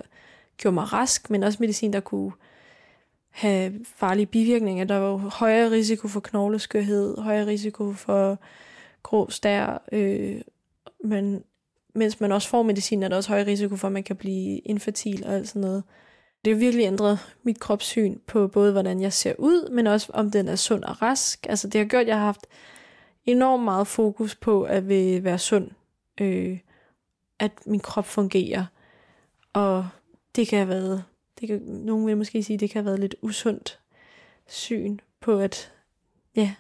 gjorde mig rask, men også medicin, der kunne have farlige bivirkninger. Der var højere risiko for knogleskørhed, højere risiko for grå stær, øh, men mens man også får medicin, er der også højere risiko for, at man kan blive infertil og alt sådan noget. Det har virkelig ændret mit kropssyn på både, hvordan jeg ser ud, men også om den er sund og rask. Altså det har gjort, at jeg har haft enormt meget fokus på at være sund. Øh, at min krop fungerer. Og det kan have været, det kan, nogen vil måske sige, det kan have været lidt usundt syn på, at ja,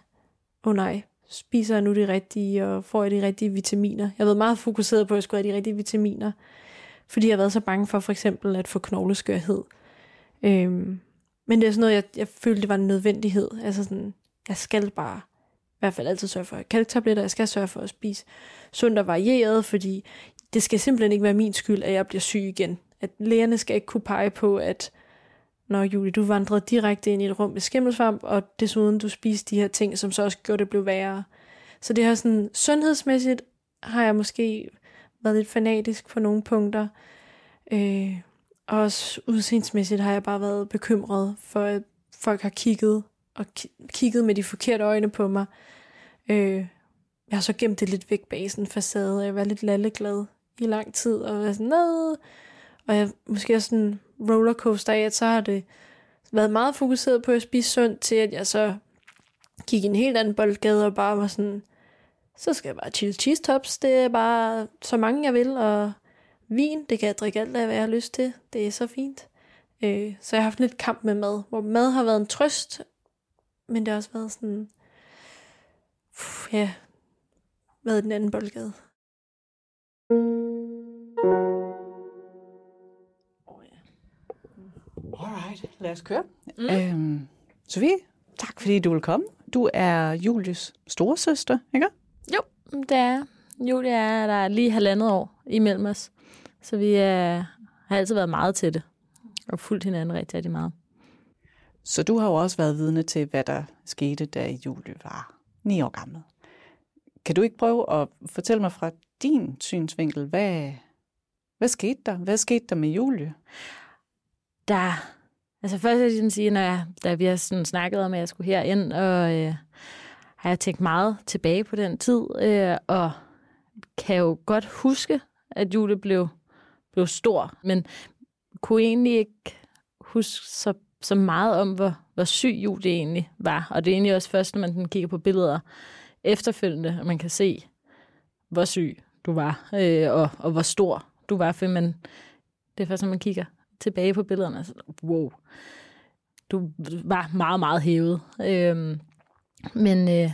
åh oh nej, spiser jeg nu det rigtige, og får jeg de rigtige vitaminer. Jeg har været meget fokuseret på, at jeg skulle have de rigtige vitaminer, fordi jeg har været så bange for for eksempel at få knogleskørhed. Øhm, men det er sådan noget, jeg, jeg følte, det var en nødvendighed. Altså sådan, jeg skal bare i hvert fald altid sørge for at kalktabletter. Jeg skal sørge for at spise sundt og varieret, fordi det skal simpelthen ikke være min skyld, at jeg bliver syg igen. At lægerne skal ikke kunne pege på, at når Julie, du vandrede direkte ind i et rum med skimmelsvamp, og desuden du spiste de her ting, som så også gjorde det blev værre. Så det har sådan, sundhedsmæssigt har jeg måske været lidt fanatisk på nogle punkter. Øh, og også udseendsmæssigt har jeg bare været bekymret for, at folk har kigget og ki- kigget med de forkerte øjne på mig. Øh, jeg har så gemt det lidt væk bag sådan en facade, og jeg var lidt lalleglad i lang tid, og var sådan, Nede! og jeg måske også sådan rollercoaster af, at så har det været meget fokuseret på at spise sundt, til at jeg så gik i en helt anden boldgade og bare var sådan, så skal jeg bare chili cheese tops, det er bare så mange jeg vil, og vin, det kan jeg drikke alt af, hvad jeg har lyst til, det er så fint. Øh, så jeg har haft lidt kamp med mad, hvor mad har været en trøst, men det har også været sådan, pff, ja, været den anden boldgade. Alright, lad os køre. Mm. Øhm, Sofie, tak fordi du vil komme. Du er Julius storesøster, ikke? Jo, det er. Julie er der er lige halvandet år imellem os. Så vi er, har altid været meget til det. Og fulgt hinanden rigtig, rigtig meget. Så du har jo også været vidne til, hvad der skete, da Julie var ni år gammel. Kan du ikke prøve at fortælle mig fra din synsvinkel, hvad, hvad skete der? Hvad skete der med Julie? Der, altså først vil jeg sådan sige, når jeg, da vi har sådan snakket om, at jeg skulle herind, og øh, har jeg tænkt meget tilbage på den tid, øh, og kan jo godt huske, at Julie blev, blev stor, men kunne egentlig ikke huske så, så meget om, hvor, hvor syg Julie egentlig var. Og det er egentlig også først, når man kigger på billeder efterfølgende, at man kan se, hvor syg du var, øh, og, og hvor stor du var, for man, det er først, når man kigger tilbage på billederne, så wow, du var meget, meget hævet. Øh, men øh,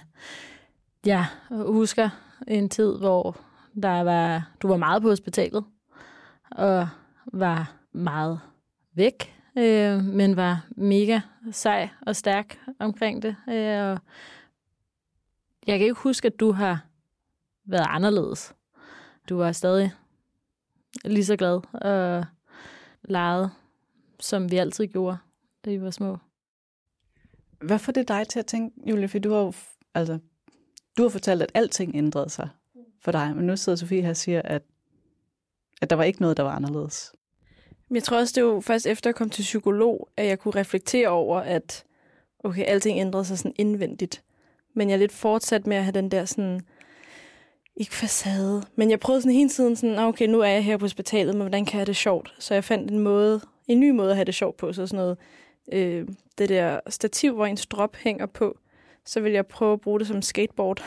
jeg husker en tid, hvor der var, du var meget på hospitalet, og var meget væk, øh, men var mega sej og stærk omkring det. Øh, og jeg kan ikke huske, at du har været anderledes. Du var stadig lige så glad og leget, som vi altid gjorde, da vi var små. Hvad får det dig til at tænke, Julie? For du har jo, altså, du har fortalt, at alting ændrede sig for dig, men nu sidder Sofie her og siger, at, at der var ikke noget, der var anderledes. Men jeg tror også, det var først efter jeg kom til psykolog, at jeg kunne reflektere over, at okay, alting ændrede sig sådan indvendigt. Men jeg er lidt fortsat med at have den der sådan, ikke facade, men jeg prøvede sådan hele tiden sådan, ah, okay, nu er jeg her på hospitalet, men hvordan kan jeg have det sjovt? Så jeg fandt en måde, en ny måde at have det sjovt på, så sådan noget, øh, det der stativ, hvor ens drop hænger på, så ville jeg prøve at bruge det som skateboard.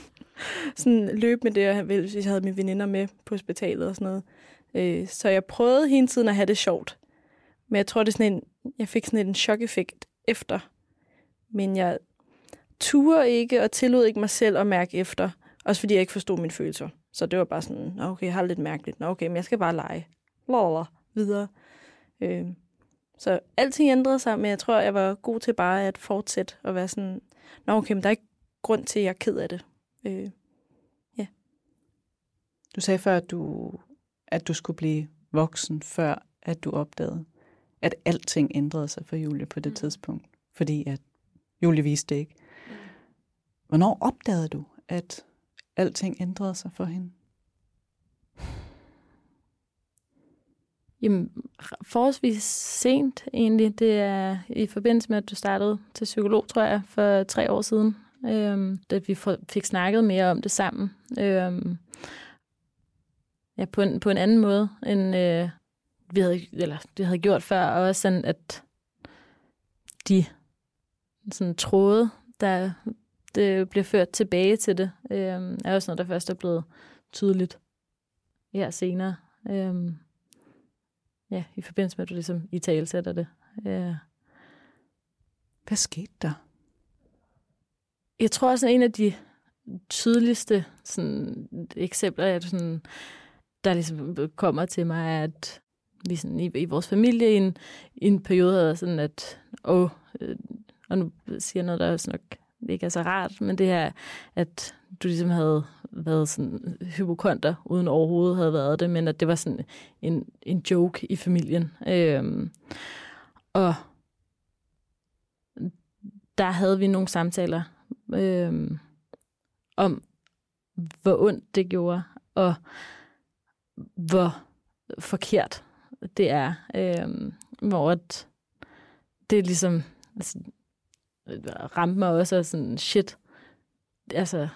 sådan løbe med det, jeg ville, hvis jeg havde mine veninder med på hospitalet og sådan noget. Øh, så jeg prøvede hele tiden at have det sjovt. Men jeg tror, det er sådan en, jeg fik sådan en chok-effekt efter. Men jeg turde ikke og tillod ikke mig selv at mærke efter. Også fordi jeg ikke forstod mine følelser. Så det var bare sådan, okay, jeg har lidt mærkeligt. Nå, okay, men jeg skal bare lege. Lala, videre. Øh, så alting ændrede sig, men jeg tror, jeg var god til bare at fortsætte og være sådan, Nå, okay, men der er ikke grund til, at jeg er ked af det. Øh, Du sagde før, at du, at du skulle blive voksen, før at du opdagede, at alting ændrede sig for Julie på det mm. tidspunkt. Fordi at Julie viste det ikke. Hvornår opdagede du, at alting ændrede sig for hende? Jamen, forholdsvis sent egentlig. Det er i forbindelse med, at du startede til psykolog, tror jeg, for tre år siden. Øhm, da vi fik snakket mere om det sammen. Øhm, ja, på en, på en anden måde, end øh, vi havde, eller det havde gjort før. Og også sådan, at de sådan tråde, der det bliver ført tilbage til det, øh, er også noget, der først er blevet tydeligt her senere. Øh, ja, i forbindelse med, at du ligesom i tale sætter det. Ja. Hvad skete der? Jeg tror også, en af de tydeligste sådan, eksempler, at sådan, der ligesom kommer til mig, er, at vi sådan, i, i vores familie i en, i en periode havde sådan, at åh, øh, og nu siger jeg noget, der er også nok ikke er så rart, men det her, at du ligesom havde været sådan hypokonter, uden overhovedet havde været det, men at det var sådan en, en joke i familien. Øhm, og der havde vi nogle samtaler øhm, om, hvor ondt det gjorde, og hvor forkert det er. Øhm, hvor at det ligesom altså, ramte mig også og sådan, shit, altså,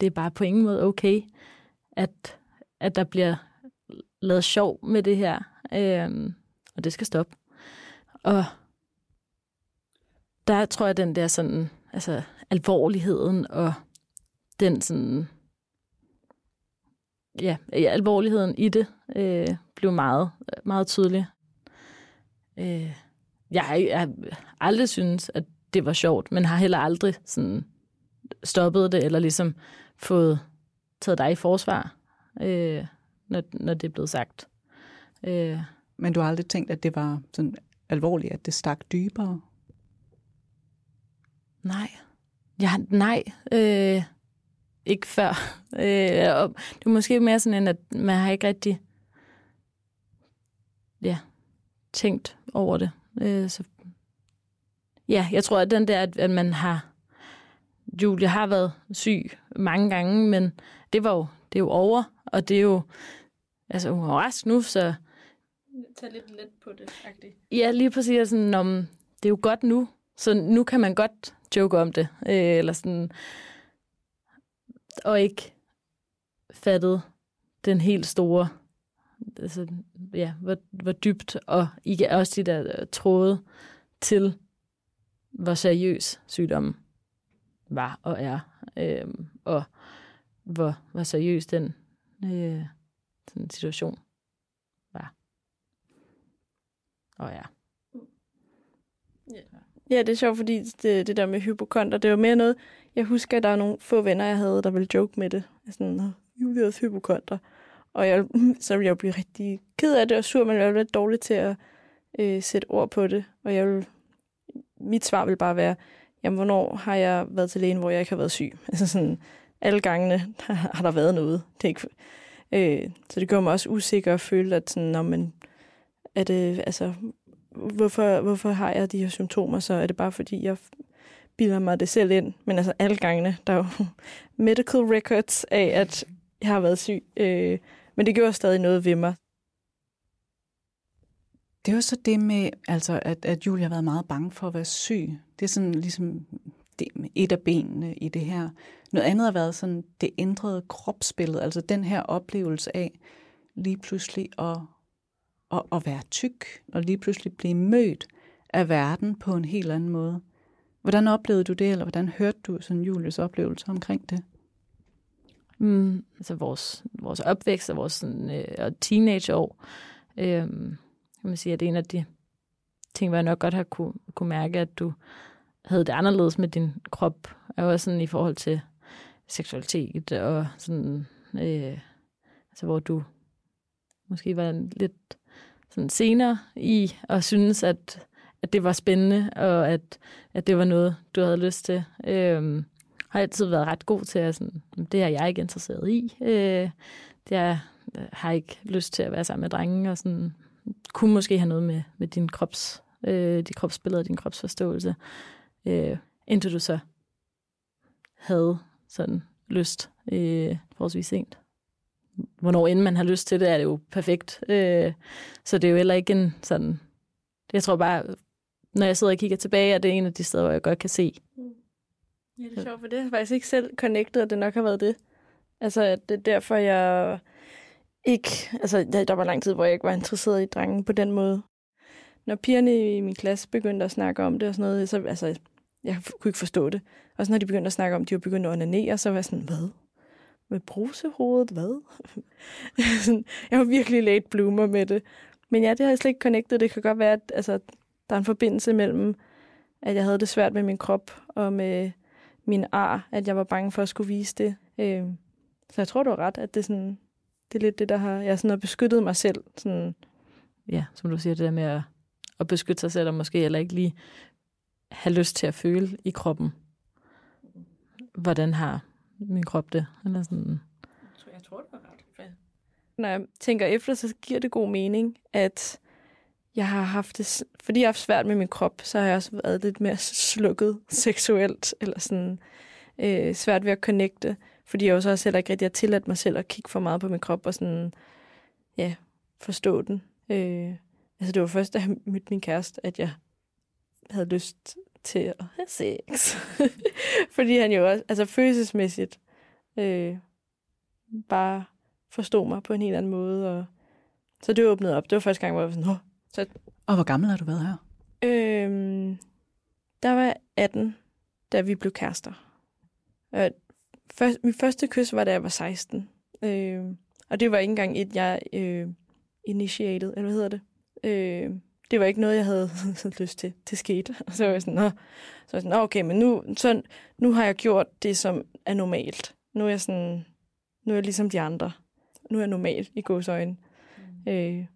det er bare på ingen måde okay, at, at der bliver lavet sjov med det her, øhm, og det skal stoppe. Og der tror jeg, den der sådan, altså alvorligheden og den sådan, ja, alvorligheden i det øh, blev meget, meget tydelig. Øh, jeg har aldrig synes at det var sjovt, men har heller aldrig sådan stoppet det, eller ligesom fået taget dig i forsvar, øh, når, når det er blevet sagt. Øh. Men du har aldrig tænkt, at det var sådan alvorligt, at det stak dybere? Nej. Ja, nej. Øh, ikke før. Øh, og det er måske mere sådan en, at man har ikke rigtig ja, tænkt over det. Øh, så ja, jeg tror, at den der, at, at man har... Julie har været syg mange gange, men det var jo, det er jo over, og det er jo... Altså, hun er rask nu, så... Tag lidt let på det, faktisk. Ja, lige præcis. Sådan, om, det er jo godt nu, så nu kan man godt joke om det. Øh, eller sådan... Og ikke fattet den helt store altså, ja, hvor, hvor dybt, og ikke også de der tråde til, hvor seriøs sygdommen var og er, øh, og hvor, hvor seriøs den øh, sådan situation var. Og ja. Ja, det er sjovt, fordi det, det der med hypokonter, det var mere noget, jeg husker, at der er nogle få venner, jeg havde, der ville joke med det. Sådan, Julius hypokonter. Og jeg, så ville jeg blive rigtig ked af det og sur, men jeg var lidt dårlig til at øh, sætte ord på det. Og jeg vil, mit svar vil bare være, jamen, hvornår har jeg været til lægen, hvor jeg ikke har været syg? Altså sådan, alle gangene har der været noget. Det er ikke, øh, så det gør mig også usikker at føle, at sådan, når man, er det, altså, hvorfor, hvorfor har jeg de her symptomer, så er det bare fordi, jeg bilder mig det selv ind. Men altså alle gangene, der er jo medical records af, at jeg har været syg. Øh, men det gjorde stadig noget ved mig. Det er jo så det med, altså, at, at Julie har været meget bange for at være syg. Det er sådan ligesom det, et af benene i det her. Noget andet har været sådan det ændrede kropsbillede, altså den her oplevelse af lige pludselig at, at, at være tyk, og lige pludselig blive mødt af verden på en helt anden måde. Hvordan oplevede du det, eller hvordan hørte du sådan Julies oplevelse omkring det? Mm, altså vores, vores opvækst og vores sådan, øh, teenageår, øh, kan man sige, at det er en af de ting, hvor jeg nok godt har kunne, kunne mærke, at du havde det anderledes med din krop, er også sådan i forhold til seksualitet, og sådan, øh, altså hvor du måske var lidt sådan senere i at synes, at, at det var spændende, og at, at det var noget, du havde lyst til. Øh, har altid været ret god til at sådan, det er jeg ikke interesseret i. Øh, det er, har ikke lyst til at være sammen med drenge, og sådan, kunne måske have noget med, med din krops, øh, dit kropsbillede og din kropsforståelse, øh, indtil du så havde sådan lyst øh, forholdsvis sent. Hvornår inden man har lyst til det, er det jo perfekt. Øh, så det er jo heller ikke en sådan... Jeg tror bare, når jeg sidder og kigger tilbage, er det en af de steder, hvor jeg godt kan se, Ja, det er sjovt, for det har faktisk ikke selv connectet, at det nok har været det. Altså, at det er derfor, jeg ikke... Altså, der var lang tid, hvor jeg ikke var interesseret i drengen på den måde. Når pigerne i min klasse begyndte at snakke om det og sådan noget, så altså, jeg kunne ikke forstå det. Og så når de begyndte at snakke om, at de var begyndt at onanere, så var jeg sådan, hvad? Med brusehovedet? Hvad? jeg var virkelig late bloomer med det. Men ja, det har jeg slet ikke connectet. Det kan godt være, at altså, der er en forbindelse mellem, at jeg havde det svært med min krop og med min ar, at jeg var bange for at skulle vise det. Øh, så jeg tror, du har ret, at det sådan, det er lidt det, der har, jeg sådan har beskyttet mig selv. Sådan. Ja, som du siger, det der med at, at beskytte sig selv, og måske eller ikke lige have lyst til at føle i kroppen. Hvordan har min krop det? Eller sådan. Jeg tror, det var ret. Når jeg tænker efter, så giver det god mening, at jeg har haft det, fordi jeg har haft svært med min krop, så har jeg også været lidt mere slukket seksuelt, eller sådan øh, svært ved at connecte, fordi jeg også også heller ikke rigtig har tilladt mig selv at kigge for meget på min krop og sådan, ja, forstå den. Øh, altså det var først, da jeg mødte min kæreste, at jeg havde lyst til at have sex. fordi han jo også, altså følelsesmæssigt, øh, bare forstod mig på en helt anden måde, og så det åbnede op. Det var første gang, hvor jeg var sådan, Åh. så Og hvor gammel har du været her? Øhm, der var jeg 18, da vi blev kærester. Øh, først, min første kys var, da jeg var 16. Øh, og det var ikke engang et, jeg øh, initiated, eller hvad hedder det? Øh, det var ikke noget, jeg havde lyst til. Det skete. Og så var jeg sådan, Nå. Så var jeg sådan, okay, men nu, så, nu har jeg gjort det, som er normalt. Nu er jeg sådan, nu er jeg ligesom de andre. Nu er jeg normal i godsøjne. Mm. Øh,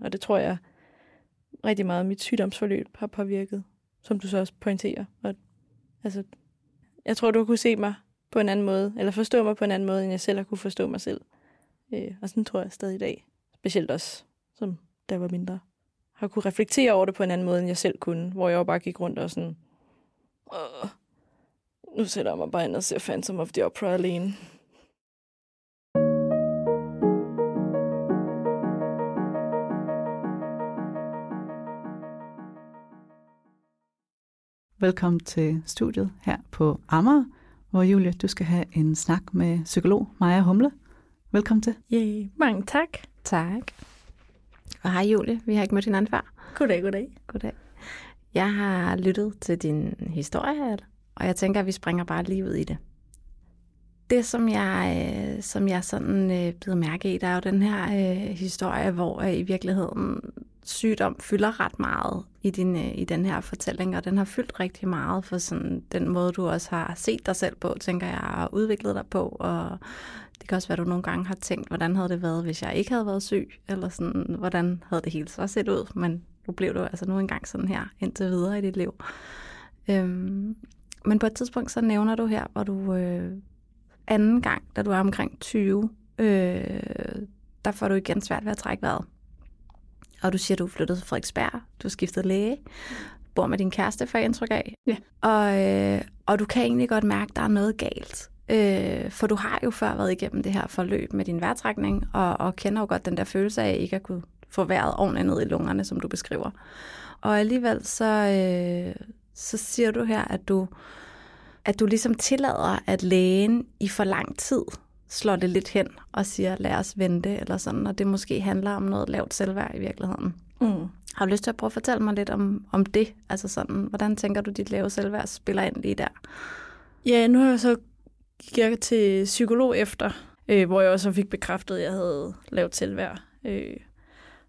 og det tror jeg rigtig meget mit sygdomsforløb har påvirket, som du så også pointerer. Og, altså, jeg tror, du kunne se mig på en anden måde, eller forstå mig på en anden måde, end jeg selv har kunne forstå mig selv. Øh, og sådan tror jeg stadig i dag. Specielt også, som da var mindre. Har kunne reflektere over det på en anden måde, end jeg selv kunne, hvor jeg jo bare gik rundt og sådan, Åh, nu sætter jeg mig bare ind og ser Phantom of the Opera alene. Velkommen til studiet her på Amager, hvor Julie, du skal have en snak med psykolog Maja Humle. Velkommen til. Yay. Mange tak. Tak. Og hej Julie, vi har ikke mødt hinanden før. Goddag, goddag. Goddag. Jeg har lyttet til din historie her, og jeg tænker, at vi springer bare lige ud i det. Det, som jeg, som jeg sådan øh, bider mærke i, der er jo den her øh, historie, hvor øh, i virkeligheden sygdom fylder ret meget i, din, øh, i den her fortælling, og den har fyldt rigtig meget for sådan den måde, du også har set dig selv på, tænker jeg, og udviklet dig på, og det kan også være, at du nogle gange har tænkt, hvordan havde det været, hvis jeg ikke havde været syg, eller sådan, hvordan havde det hele så set ud, men nu blev du altså nu engang sådan her, indtil videre i dit liv. Øhm, men på et tidspunkt, så nævner du her, hvor du øh, anden gang, da du er omkring 20, øh, der får du igen svært ved at trække vejret. Og du siger, du er flyttet til Frederiksberg, du har skiftet læge, bor med din kæreste for indtryk af. Ja. Og, øh, og du kan egentlig godt mærke, at der er noget galt. Øh, for du har jo før været igennem det her forløb med din vejrtrækning, og, og kender jo godt den der følelse af ikke at kunne få vejret ordentligt ned i lungerne, som du beskriver. Og alligevel så, øh, så siger du her, at du, at du ligesom tillader, at lægen i for lang tid slår det lidt hen og siger, lad os vente, eller sådan, og det måske handler om noget lavt selvværd i virkeligheden. Mm. Har du lyst til at prøve at fortælle mig lidt om, om det? Altså sådan, hvordan tænker du, dit lave selvværd spiller ind lige der? Ja, nu har jeg så gik jeg til psykolog efter, øh, hvor jeg også fik bekræftet, at jeg havde lavt selvværd. Øh,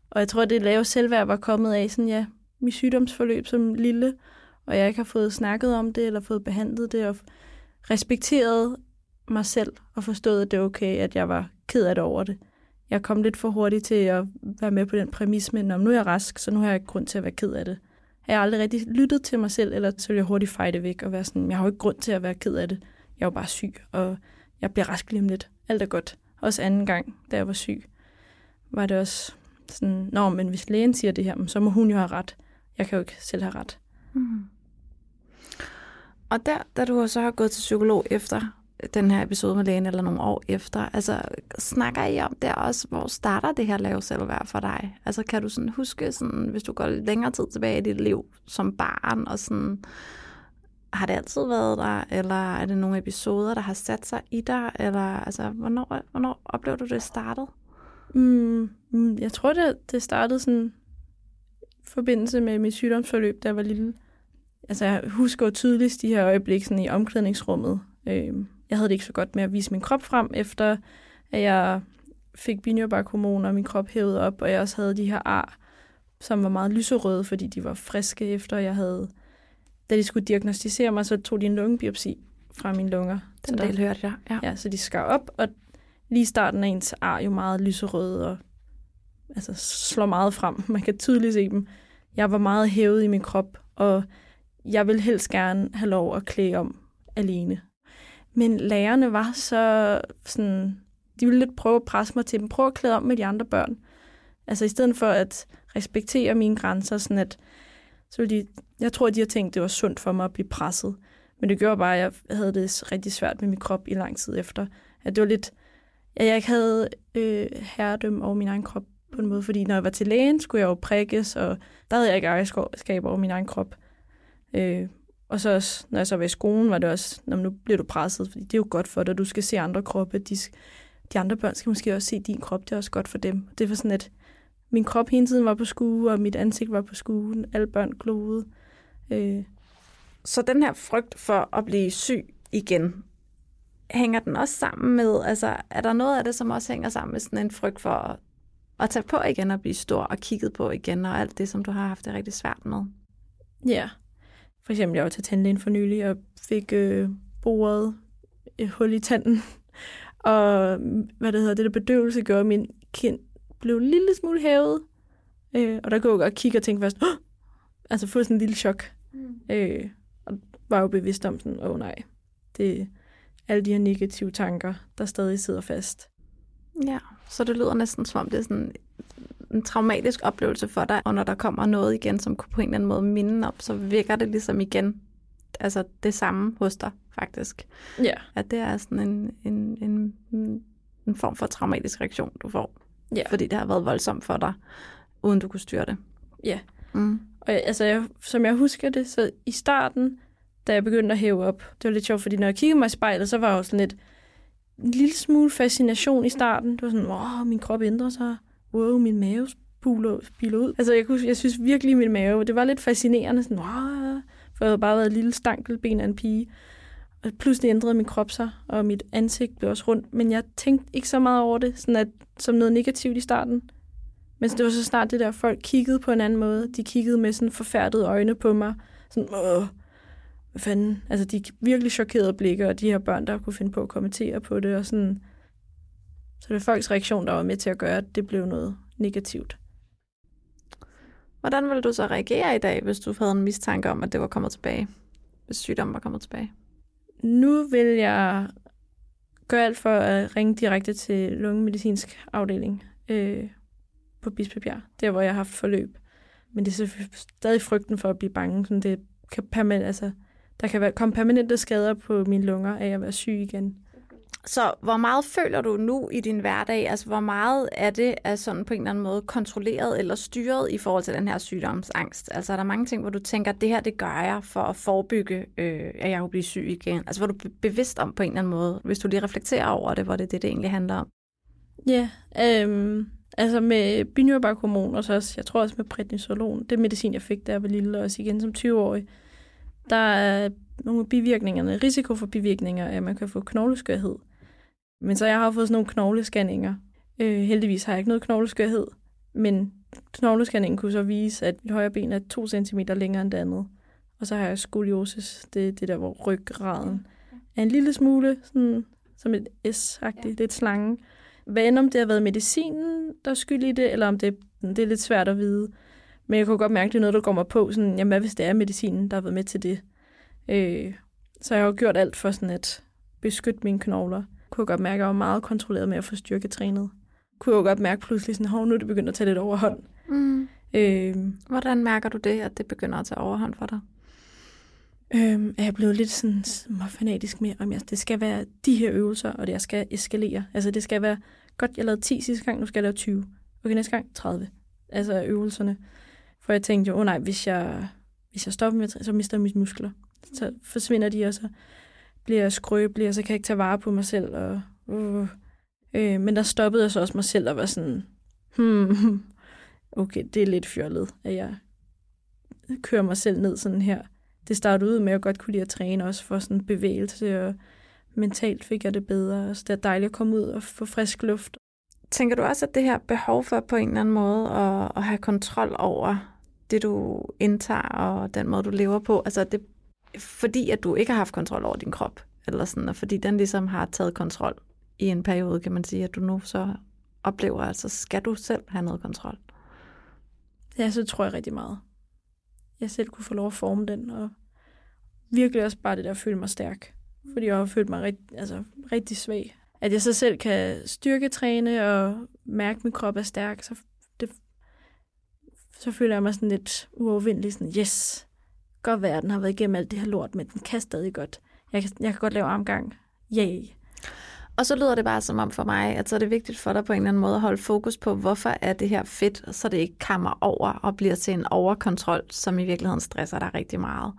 og jeg tror, at det lave selvværd var kommet af sådan, ja, mit sygdomsforløb som lille, og jeg ikke har fået snakket om det, eller fået behandlet det, og respekteret mig selv, og forstået, at det er okay, at jeg var ked af det over det. Jeg kom lidt for hurtigt til at være med på den præmis, men om nu er jeg rask, så nu har jeg ikke grund til at være ked af det. Jeg har aldrig rigtig lyttet til mig selv, eller så vil jeg hurtigt fejde væk og være sådan, jeg har jo ikke grund til at være ked af det. Jeg er jo bare syg, og jeg bliver rask lige om lidt. Alt er godt. Også anden gang, da jeg var syg, var det også sådan, nå, men hvis lægen siger det her, så må hun jo have ret. Jeg kan jo ikke selv have ret. Mm. Og der, da du så har gået til psykolog efter den her episode med lægen, eller nogle år efter, altså snakker I om der også, hvor starter det her lave selvværd for dig? Altså kan du sådan huske, sådan, hvis du går lidt længere tid tilbage i dit liv som barn, og sådan, har det altid været der, eller er det nogle episoder, der har sat sig i dig, eller altså, hvornår, hvornår oplever du det startet? Mm, mm, jeg tror, det, det startede sådan i forbindelse med mit sygdomsforløb, da jeg var lille. Altså, jeg husker jo tydeligst de her øjeblikke sådan i omklædningsrummet. Øh, jeg havde det ikke så godt med at vise min krop frem, efter at jeg fik binyrbarkhormoner, og min krop hævede op, og jeg også havde de her ar, som var meget lyserøde, fordi de var friske efter jeg havde... Da de skulle diagnostisere mig, så tog de en lungebiopsi fra mine lunger. Den del hørte jeg, ja. Ja, så de skar op, og lige i starten er ens ar jo meget lyserøde, og altså slår meget frem. Man kan tydeligt se dem. Jeg var meget hævet i min krop, og jeg vil helst gerne have lov at klæde om alene. Men lærerne var så sådan, de ville lidt prøve at presse mig til dem. Prøv at klæde om med de andre børn. Altså i stedet for at respektere mine grænser, sådan at så ville de, jeg tror, de har tænkt, det var sundt for mig at blive presset. Men det gjorde bare, at jeg havde det rigtig svært med min krop i lang tid efter. At det var lidt, at jeg ikke havde øh, herredømme over min egen krop på en måde. Fordi når jeg var til lægen, skulle jeg jo prikkes, og der havde jeg ikke ejerskab over min egen krop. Øh, og så også, når jeg så var i skolen, var det også, når nu bliver du presset, fordi det er jo godt for dig, du skal se andre kroppe. De, de andre børn skal måske også se din krop, det er også godt for dem. Det var sådan, at min krop hele tiden var på skue, og mit ansigt var på skue. Alle børn gloede. Øh. Så den her frygt for at blive syg igen, hænger den også sammen med, altså er der noget af det, som også hænger sammen med sådan en frygt for at, at tage på igen og blive stor og kigget på igen, og alt det, som du har haft det rigtig svært med? Ja. For eksempel, jeg var til tandlægen for nylig og fik øh, boret et hul i tanden. og hvad det hedder, det der bedøvelse gjorde, at min kind blev en lille smule hævet. Øh, og der kunne jeg godt kigge og tænke først, Åh! altså få sådan en lille chok. Mm. Øh, og var jo bevidst om sådan, åh oh, nej, det alle de her negative tanker, der stadig sidder fast. Ja, så det lyder næsten som om det er sådan en traumatisk oplevelse for dig, og når der kommer noget igen, som kunne på en eller anden måde minde op, så virker det ligesom igen altså det samme hos dig, faktisk. Ja. At det er sådan en, en, en, en form for traumatisk reaktion, du får. Ja. Fordi det har været voldsomt for dig, uden du kunne styre det. Ja. Mm. Og jeg, altså, jeg, som jeg husker det, så i starten, da jeg begyndte at hæve op, det var lidt sjovt, fordi når jeg kiggede mig i spejlet, så var jeg jo sådan lidt, en lille smule fascination i starten. Det var sådan, åh, min krop ændrer sig. Wow, min mave spiler ud. Altså, jeg, kunne, jeg synes virkelig, min mave, det var lidt fascinerende. Sådan, åh, for jeg havde bare været et lille stankelben af en pige. Og pludselig ændrede min krop sig, og mit ansigt blev også rundt. Men jeg tænkte ikke så meget over det, sådan at, som noget negativt i starten. Men det var så snart det der, folk kiggede på en anden måde. De kiggede med sådan forfærdede øjne på mig. Sådan, åh, hvad fanden? Altså, de virkelig chokerede blikke, og de her børn, der kunne finde på at kommentere på det. Og sådan. Så det var folks reaktion, der var med til at gøre, at det blev noget negativt. Hvordan ville du så reagere i dag, hvis du havde en mistanke om, at det var kommet tilbage? Hvis sygdommen var kommet tilbage? Nu vil jeg gøre alt for at ringe direkte til lungemedicinsk afdeling øh, på Bispebjerg, der hvor jeg har haft forløb. Men det er stadig frygten for at blive bange. Sådan det kan permanent, altså, der kan være, komme permanente skader på mine lunger af at være syg igen. Så hvor meget føler du nu i din hverdag? Altså hvor meget er det er sådan på en eller anden måde kontrolleret eller styret i forhold til den her sygdomsangst? Altså er der mange ting, hvor du tænker, at det her det gør jeg for at forebygge, øh, at jeg kunne blive syg igen? Altså hvor du er bevidst om på en eller anden måde, hvis du lige reflekterer over det, hvor det er det, det egentlig handler om? Ja, øhm, altså med binyrbarkhormon og så også, jeg tror også med prednisolon, det medicin, jeg fik, da jeg var lille, og også igen som 20-årig, der er nogle af bivirkningerne, risiko for bivirkninger, at man kan få knogleskørhed. Men så jeg har fået sådan nogle knoglescanninger. Øh, heldigvis har jeg ikke noget knogleskørhed, men knoglescanningen kunne så vise, at mit højre ben er 2 cm længere end det andet. Og så har jeg skoliosis, det det der, hvor ryggraden er en lille smule sådan, som et S-agtigt, ja. lidt slange. Hvad end om det har været medicinen, der er skyld i det, eller om det, det er lidt svært at vide. Men jeg kunne godt mærke, at det er noget, der går mig på. Sådan, jamen, hvad hvis det er medicinen, der har været med til det? Øh, så jeg har jo gjort alt for sådan at beskytte mine knogler kunne jeg godt mærke, at jeg var meget kontrolleret med at få styrketrænet. Kunne jeg godt mærke pludselig, sådan, nu er det begyndt at tage lidt overhånd. Mm. Øhm, Hvordan mærker du det, at det begynder at tage overhånd for dig? Øhm, jeg er blevet lidt sådan fanatisk med, om jeg, det skal være de her øvelser, og det jeg skal eskalere. Altså det skal være, godt jeg lavede 10 sidste gang, nu skal jeg lave 20. Okay, næste gang 30. Altså øvelserne. For jeg tænkte jo, oh nej, hvis jeg, hvis jeg stopper med så mister jeg mine muskler. Så forsvinder de, og så bliver skrøbelig, og så kan jeg ikke tage vare på mig selv. Og, uh. øh, men der stoppede jeg så også mig selv og var sådan, hmm, okay, det er lidt fjollet, at jeg kører mig selv ned sådan her. Det startede ud med, at jeg godt kunne lide at træne også for sådan bevægelse, og mentalt fik jeg det bedre. Så det er dejligt at komme ud og få frisk luft. Tænker du også, at det her behov for på en eller anden måde at, at have kontrol over det, du indtager, og den måde, du lever på, altså det fordi at du ikke har haft kontrol over din krop, eller sådan, og fordi den ligesom har taget kontrol i en periode, kan man sige, at du nu så oplever, at så skal du selv have noget kontrol. Ja, så tror jeg rigtig meget. Jeg selv kunne få lov at forme den, og virkelig også bare det der at føle mig stærk. Fordi jeg har følt mig rigt, altså, rigtig svag. At jeg så selv kan styrketræne og mærke, at min krop er stærk, så, det, så føler jeg mig sådan lidt uovervindelig. Sådan, yes, godt være, den har været igennem alt det her lort, men den kan stadig godt. Jeg kan, jeg kan godt lave armgang. Yay. Og så lyder det bare som om for mig, at så er det vigtigt for dig på en eller anden måde at holde fokus på, hvorfor er det her fedt, så det ikke kammer over og bliver til en overkontrol, som i virkeligheden stresser dig rigtig meget.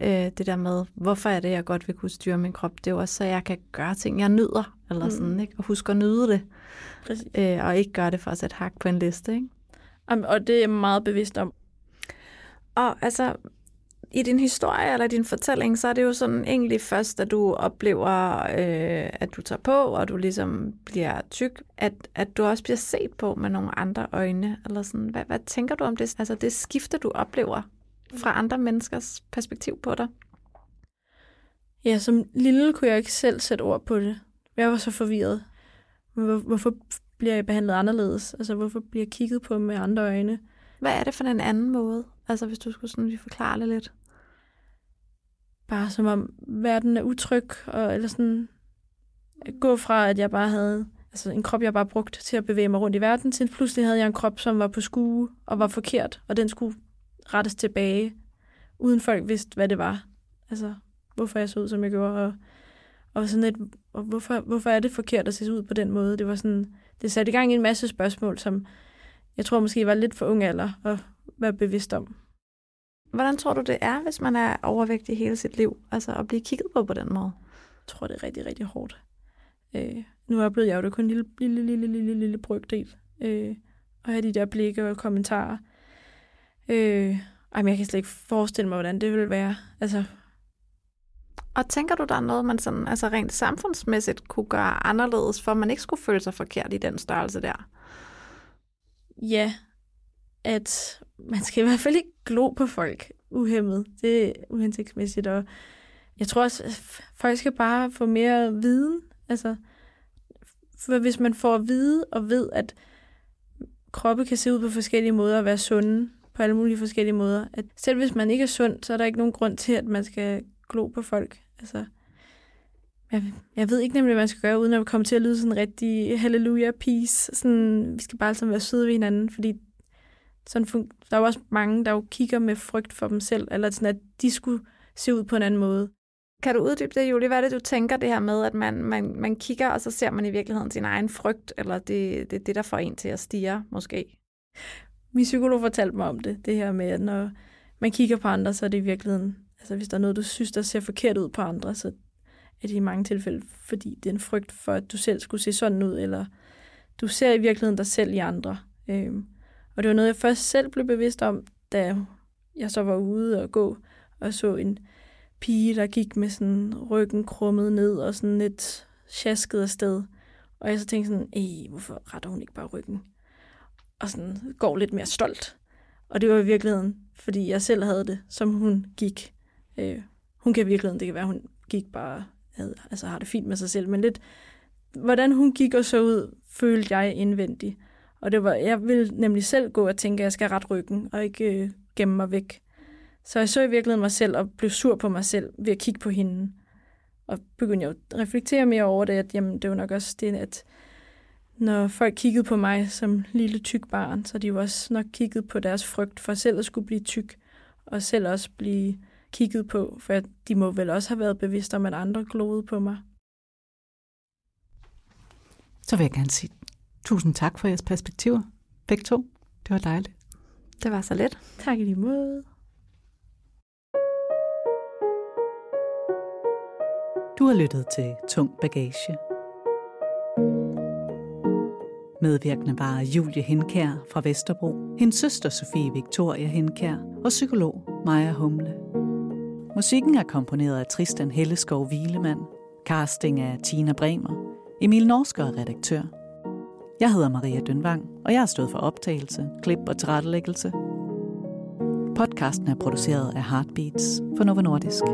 Øh, det der med, hvorfor er det, jeg godt vil kunne styre min krop, det er jo også, så jeg kan gøre ting, jeg nyder, eller mm. sådan, ikke? og huske at nyde det, Præcis. øh, og ikke gøre det for at sætte hak på en liste. Ikke? Og det er jeg meget bevidst om. Og altså, i din historie eller din fortælling, så er det jo sådan egentlig først, at du oplever, øh, at du tager på, og du ligesom bliver tyk, at, at du også bliver set på med nogle andre øjne. Eller sådan. Hvad, hvad tænker du om det? Altså det skifte, du oplever fra andre menneskers perspektiv på dig? Ja, som lille kunne jeg ikke selv sætte ord på det. Jeg var så forvirret. Hvor, hvorfor bliver jeg behandlet anderledes? Altså, hvorfor bliver jeg kigget på med andre øjne? Hvad er det for en anden måde? Altså hvis du skulle sådan lige forklare det lidt. Bare som om verden er utryg, og, eller sådan gå fra, at jeg bare havde altså en krop, jeg bare brugte til at bevæge mig rundt i verden, til pludselig havde jeg en krop, som var på skue og var forkert, og den skulle rettes tilbage, uden folk vidste, hvad det var. Altså, hvorfor jeg så ud, som jeg gjorde, og, og sådan et, og hvorfor, hvorfor er det forkert at se ud på den måde? Det var sådan, det satte i gang i en masse spørgsmål, som jeg tror måske var lidt for ung alder at være bevidst om. Hvordan tror du, det er, hvis man er overvægtig hele sit liv? Altså at blive kigget på på den måde? Jeg tror, det er rigtig, rigtig hårdt. Øh, nu oplevede jeg jo det kun en lille, lille, lille, lille, lille brygdel. Øh, og have de der blikke og kommentarer. Øh, ej, men jeg kan slet ikke forestille mig, hvordan det ville være. Altså, Og tænker du, der er noget, man sådan, altså rent samfundsmæssigt kunne gøre anderledes, for at man ikke skulle føle sig forkert i den størrelse der? ja, at man skal i hvert fald ikke glo på folk uhemmet. Det er uhensigtsmæssigt, og jeg tror også, at folk skal bare få mere viden. Altså, for hvis man får at vide og ved, at kroppe kan se ud på forskellige måder og være sunde på alle mulige forskellige måder. At selv hvis man ikke er sund, så er der ikke nogen grund til, at man skal glo på folk. Altså, jeg, jeg ved ikke nemlig, hvad man skal gøre, uden at komme til at lyde sådan rigtig halleluja peace. Sådan, vi skal bare altså være søde ved hinanden, fordi sådan fun- der er jo også mange, der jo kigger med frygt for dem selv, eller sådan, at de skulle se ud på en anden måde. Kan du uddybe det, Julie? Hvad er det, du tænker det her med, at man, man, man kigger, og så ser man i virkeligheden sin egen frygt, eller det, det er det, der får en til at stige, måske? Min psykolog fortalte mig om det, det her med, at når man kigger på andre, så er det i virkeligheden, altså hvis der er noget, du synes, der ser forkert ud på andre, så er det i mange tilfælde, fordi det er en frygt for, at du selv skulle se sådan ud, eller du ser i virkeligheden dig selv i andre. Øhm, og det var noget, jeg først selv blev bevidst om, da jeg så var ude og gå og så en pige, der gik med sådan ryggen krummet ned og sådan lidt sjasket afsted. Og jeg så tænkte sådan, Ej, hvorfor retter hun ikke bare ryggen? Og sådan går lidt mere stolt. Og det var i virkeligheden, fordi jeg selv havde det, som hun gik. Øh, hun kan i virkeligheden, det kan være, hun gik bare, havde, altså har det fint med sig selv, men lidt, hvordan hun gik og så ud, følte jeg indvendigt. Og det var, jeg ville nemlig selv gå og tænke, at jeg skal ret ryggen, og ikke øh, gemme mig væk. Så jeg så i virkeligheden mig selv og blev sur på mig selv ved at kigge på hende. Og begyndte jeg at reflektere mere over det, at jamen, det var nok også det, at når folk kiggede på mig som lille tyk barn, så de var også nok kigget på deres frygt for selv at skulle blive tyk, og selv også blive kigget på, for de må vel også have været bevidste om, at andre gloede på mig. Så vil jeg gerne sige tusind tak for jeres perspektiver. Begge to. Det var dejligt. Det var så let. Tak i lige måde. Du har lyttet til Tung Bagage. Medvirkende var Julie Henkær fra Vesterbro, hendes søster Sofie Victoria Henkær og psykolog Maja Humle. Musikken er komponeret af Tristan Helleskov Wilemann, casting af Tina Bremer, Emil Norsker er redaktør. Jeg hedder Maria Dønvang, og jeg har stået for optagelse, klip og tilrettelæggelse. Podcasten er produceret af Heartbeats for Novo Nordisk.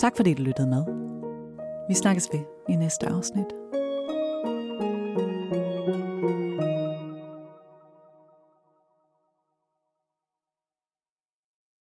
Tak fordi du lyttede med. Vi snakkes ved i næste afsnit.